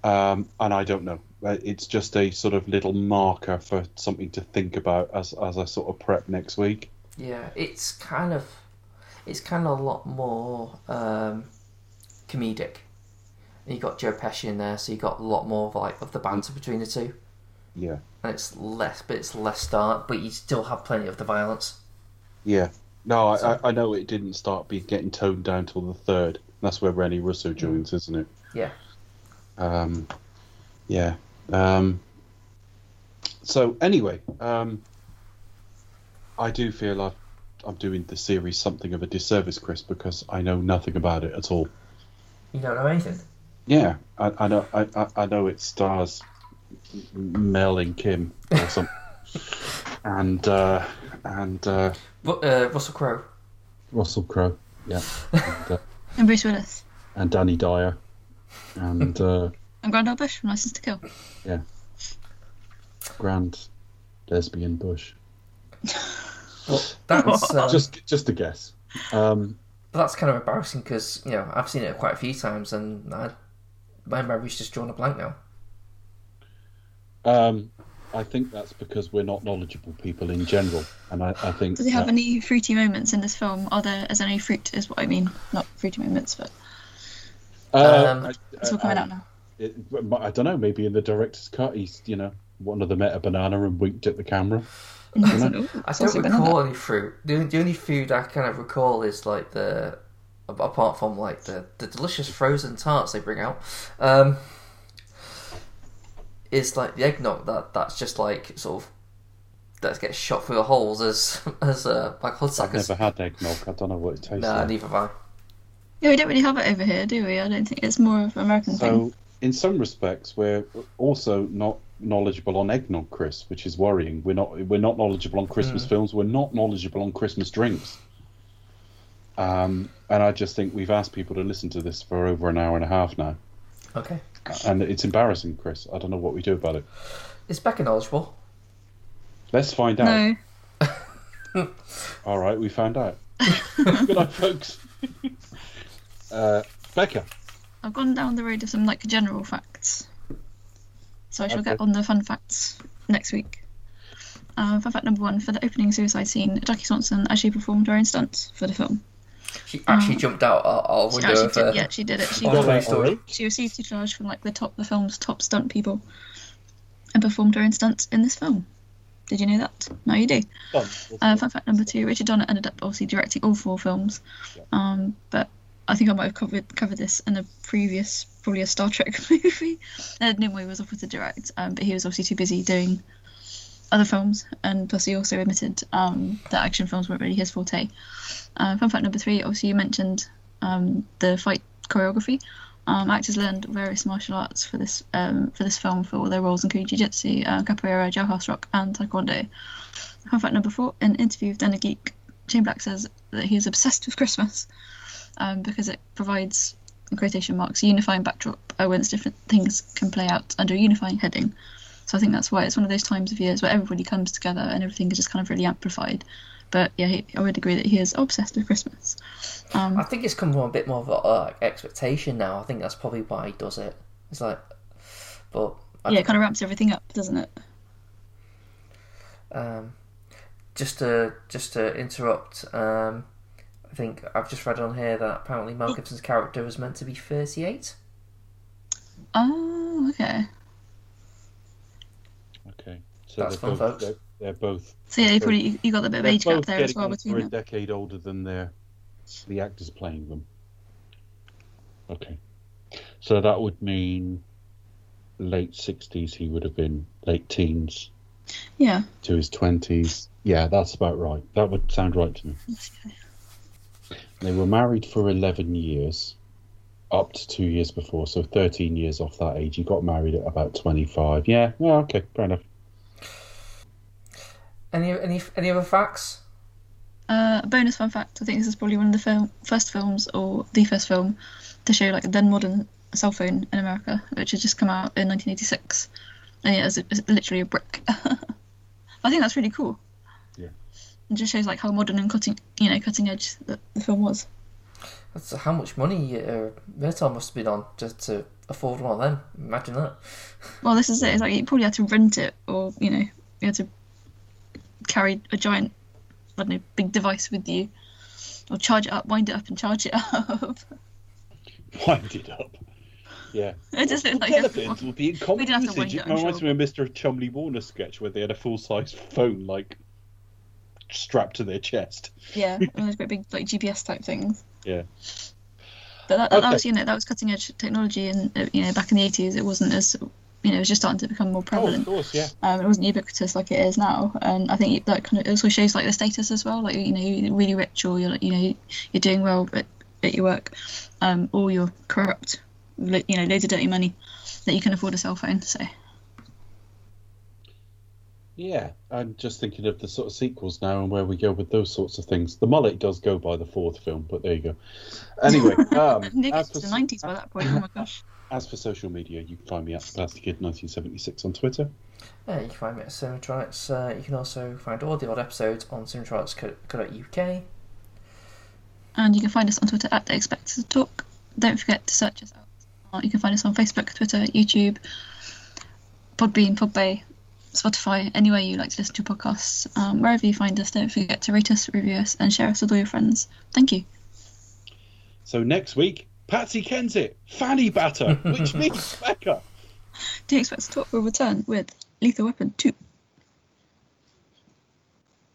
Um, and I don't know. Uh, It's just a sort of little marker for something to think about as, as I sort of prep next week. Yeah, it's kind of it's kind of a lot more um, comedic. You got Joe Pesci in there, so you got a lot more of like of the banter between the two, Yeah. and it's less, but it's less dark, but you still have plenty of the violence. Yeah. No, I, So- I, I know it didn't start be getting toned down till the third. That's where Rene Russo joins, isn't it? Yeah. Um, yeah. Um, so anyway, um, I do feel I've, I'm doing the series something of a disservice, Chris, because I know nothing about it at all. You don't know anything. Yeah, I, I know. I, I- I know it stars Mel and Kim or something, and uh, and uh, Ru- uh, Russell Crowe. Russell Crowe, yeah, and, uh, And Bruce Willis. and Danny Dyer, and uh, And Grand L. Bush from License to Kill. Yeah, Grand Lesbian Bush. But that's uh, Just just a guess. Um, but that's kind of embarrassing because you know I've seen it quite a few times and I, my memory's just drawn a blank now. Um, I think that's because we're not knowledgeable people in general, and I, I think. Does he have that- any fruity moments in this film? Are there is there any fruit? Is what I mean, not fruity moments, but Um, I- it's all coming I- out now. it, I don't know. Maybe in the director's cut, he's you know one of them met a banana and winked at the camera. Ooh, I don't banana. recall any fruit. The, only- the only food I kind of recall is like the apart from like the, the delicious frozen tarts they bring out. Um, is like the eggnog that that's just like sort of that gets shot through the holes as as uh, like I've never had eggnog. I don't know what it tastes Nah, like. neither have I. Yeah, we don't really have it over here, do we? I don't think it's more of an American thing. So, in some respects, we're also not knowledgeable on eggnog, Chris, which is worrying. We're not we're not knowledgeable on Christmas films. We're not knowledgeable on Christmas drinks. Um, and I just think we've asked people to listen to this for over an hour and a half now, Okay, and it's embarrassing, Chris. I don't know what we do about it. is Becca knowledgeable? Let's find out. No, All right, we found out. Good night, folks. uh, Becca. I've gone down the road of some like general facts. So I shall Okay. get on the fun facts next week. Uh, fun fact number one: for the opening suicide scene, Jackie Swanson actually performed her own stunts for the film. She actually jumped out our, our window actually of did, yeah, she did it. She of got, Toy Story. she received tutelage from like the top, the film's top stunt people, and performed her own stunts in this film. Did you know that? Now you do. Uh, fun fact number two: Richard Donner ended up obviously directing all four films, um, but I think I might have covered covered this in a previous, probably a Star Trek movie. Ed Nimoy was offered to direct, um, but he was obviously too busy doing other films, and plus he also admitted um, that action films weren't really his forte. Uh, fun fact number three: obviously you mentioned um, the fight choreography. Um, actors learned various martial arts for this um, for this film for their roles, including jiu-jitsu, uh, capoeira, jailhouse rock, and taekwondo. Fun fact number four: in an interview with Den of Geek, Shane Black says that he is obsessed with Christmas um, because it provides, in quotation marks, a unifying backdrop uh, whence different things can play out under a unifying heading. So I think that's why it's one of those times of years where everybody comes together and everything is just kind of really amplified. But yeah, he, I would agree that he is obsessed with Christmas. Um, I think it's come from a bit more of a uh, expectation now. I think that's probably why he does it. It's like, but I yeah, it kind of ramps everything up, doesn't it? Um, just to just to interrupt, um, I think I've just read on here that apparently Mel Gibson's character was meant to be thirty-eight. Oh, okay. Okay. So That's they're fun, both, folks. They're, they're both. So yeah, you probably you, you got the bit of age gap there as getting well on between for a decade older than their the actors playing them. Okay. So that would mean late sixties. He would have been late teens Yeah. to his twenties. Yeah, that's about right. That would sound right to me. They were married for eleven years, up to two years before, so thirteen years off that age. He got married at about twenty-five. Yeah. Yeah. Okay. Fair enough. Any any any other facts? Uh, a bonus fun fact: I think this is probably one of the film, first films, or the first film, to show like a then modern cell phone in America, which had just come out in 1986. And yeah, it's, it's literally a brick. I think that's really cool. Yeah. It just shows like how modern and cutting, you know, cutting edge the, the film was. That's how much money uh, Murtaugh must have been on just to afford one of them. Imagine that. Well, this is it. It's like you probably had to rent it, or you know, you had to carry a giant, I don't know, big device with you, or charge it up, wind it up, and charge it up. Wind it up. Yeah. it just looked like Telephones will be in common We didn't have to usage. wind It it, reminds sure. me of Mr. Cholmondley-Warner sketch where they had a full size phone like strapped to their chest. Yeah, one of those great big like GPS type things. Yeah. But that, that, that was you know that was cutting edge technology, and uh, you know back in the eighties it wasn't as you know it was just starting to become more Oh, of prevalent. course, yeah. Um, it wasn't ubiquitous like it is now, and I think that kind of also shows like the status as well. Like you know you're really rich or you're like, you know you're doing well at, at your work, um, or you're corrupt, you know loads of dirty money that you can afford a cell phone. So Yeah, I'm just thinking of the sort of sequels now and where we go with those sorts of things. The mullet does go by the fourth film, but there you go. Anyway, um, Nick, as, for, the nineties by that point. Oh my gosh. as for social media, you can find me at Plastic Kid 1976 on Twitter. Yeah, you can find me at Cinematronics. Uh, you can also find all the odd episodes on cinematronics.co.uk. and you can find us on Twitter at They Expect to Talk. Don't forget to search us out. You can find us on Facebook, Twitter, YouTube, Podbean, Podbay, Spotify, anywhere you like to listen to podcasts. Um, wherever you find us, don't forget to rate us, review us, and share us with all your friends. Thank you. So next week, Patsy Kensit, Fanny Batter, which means Becca. Do you expect to talk will return with Lethal Weapon 2?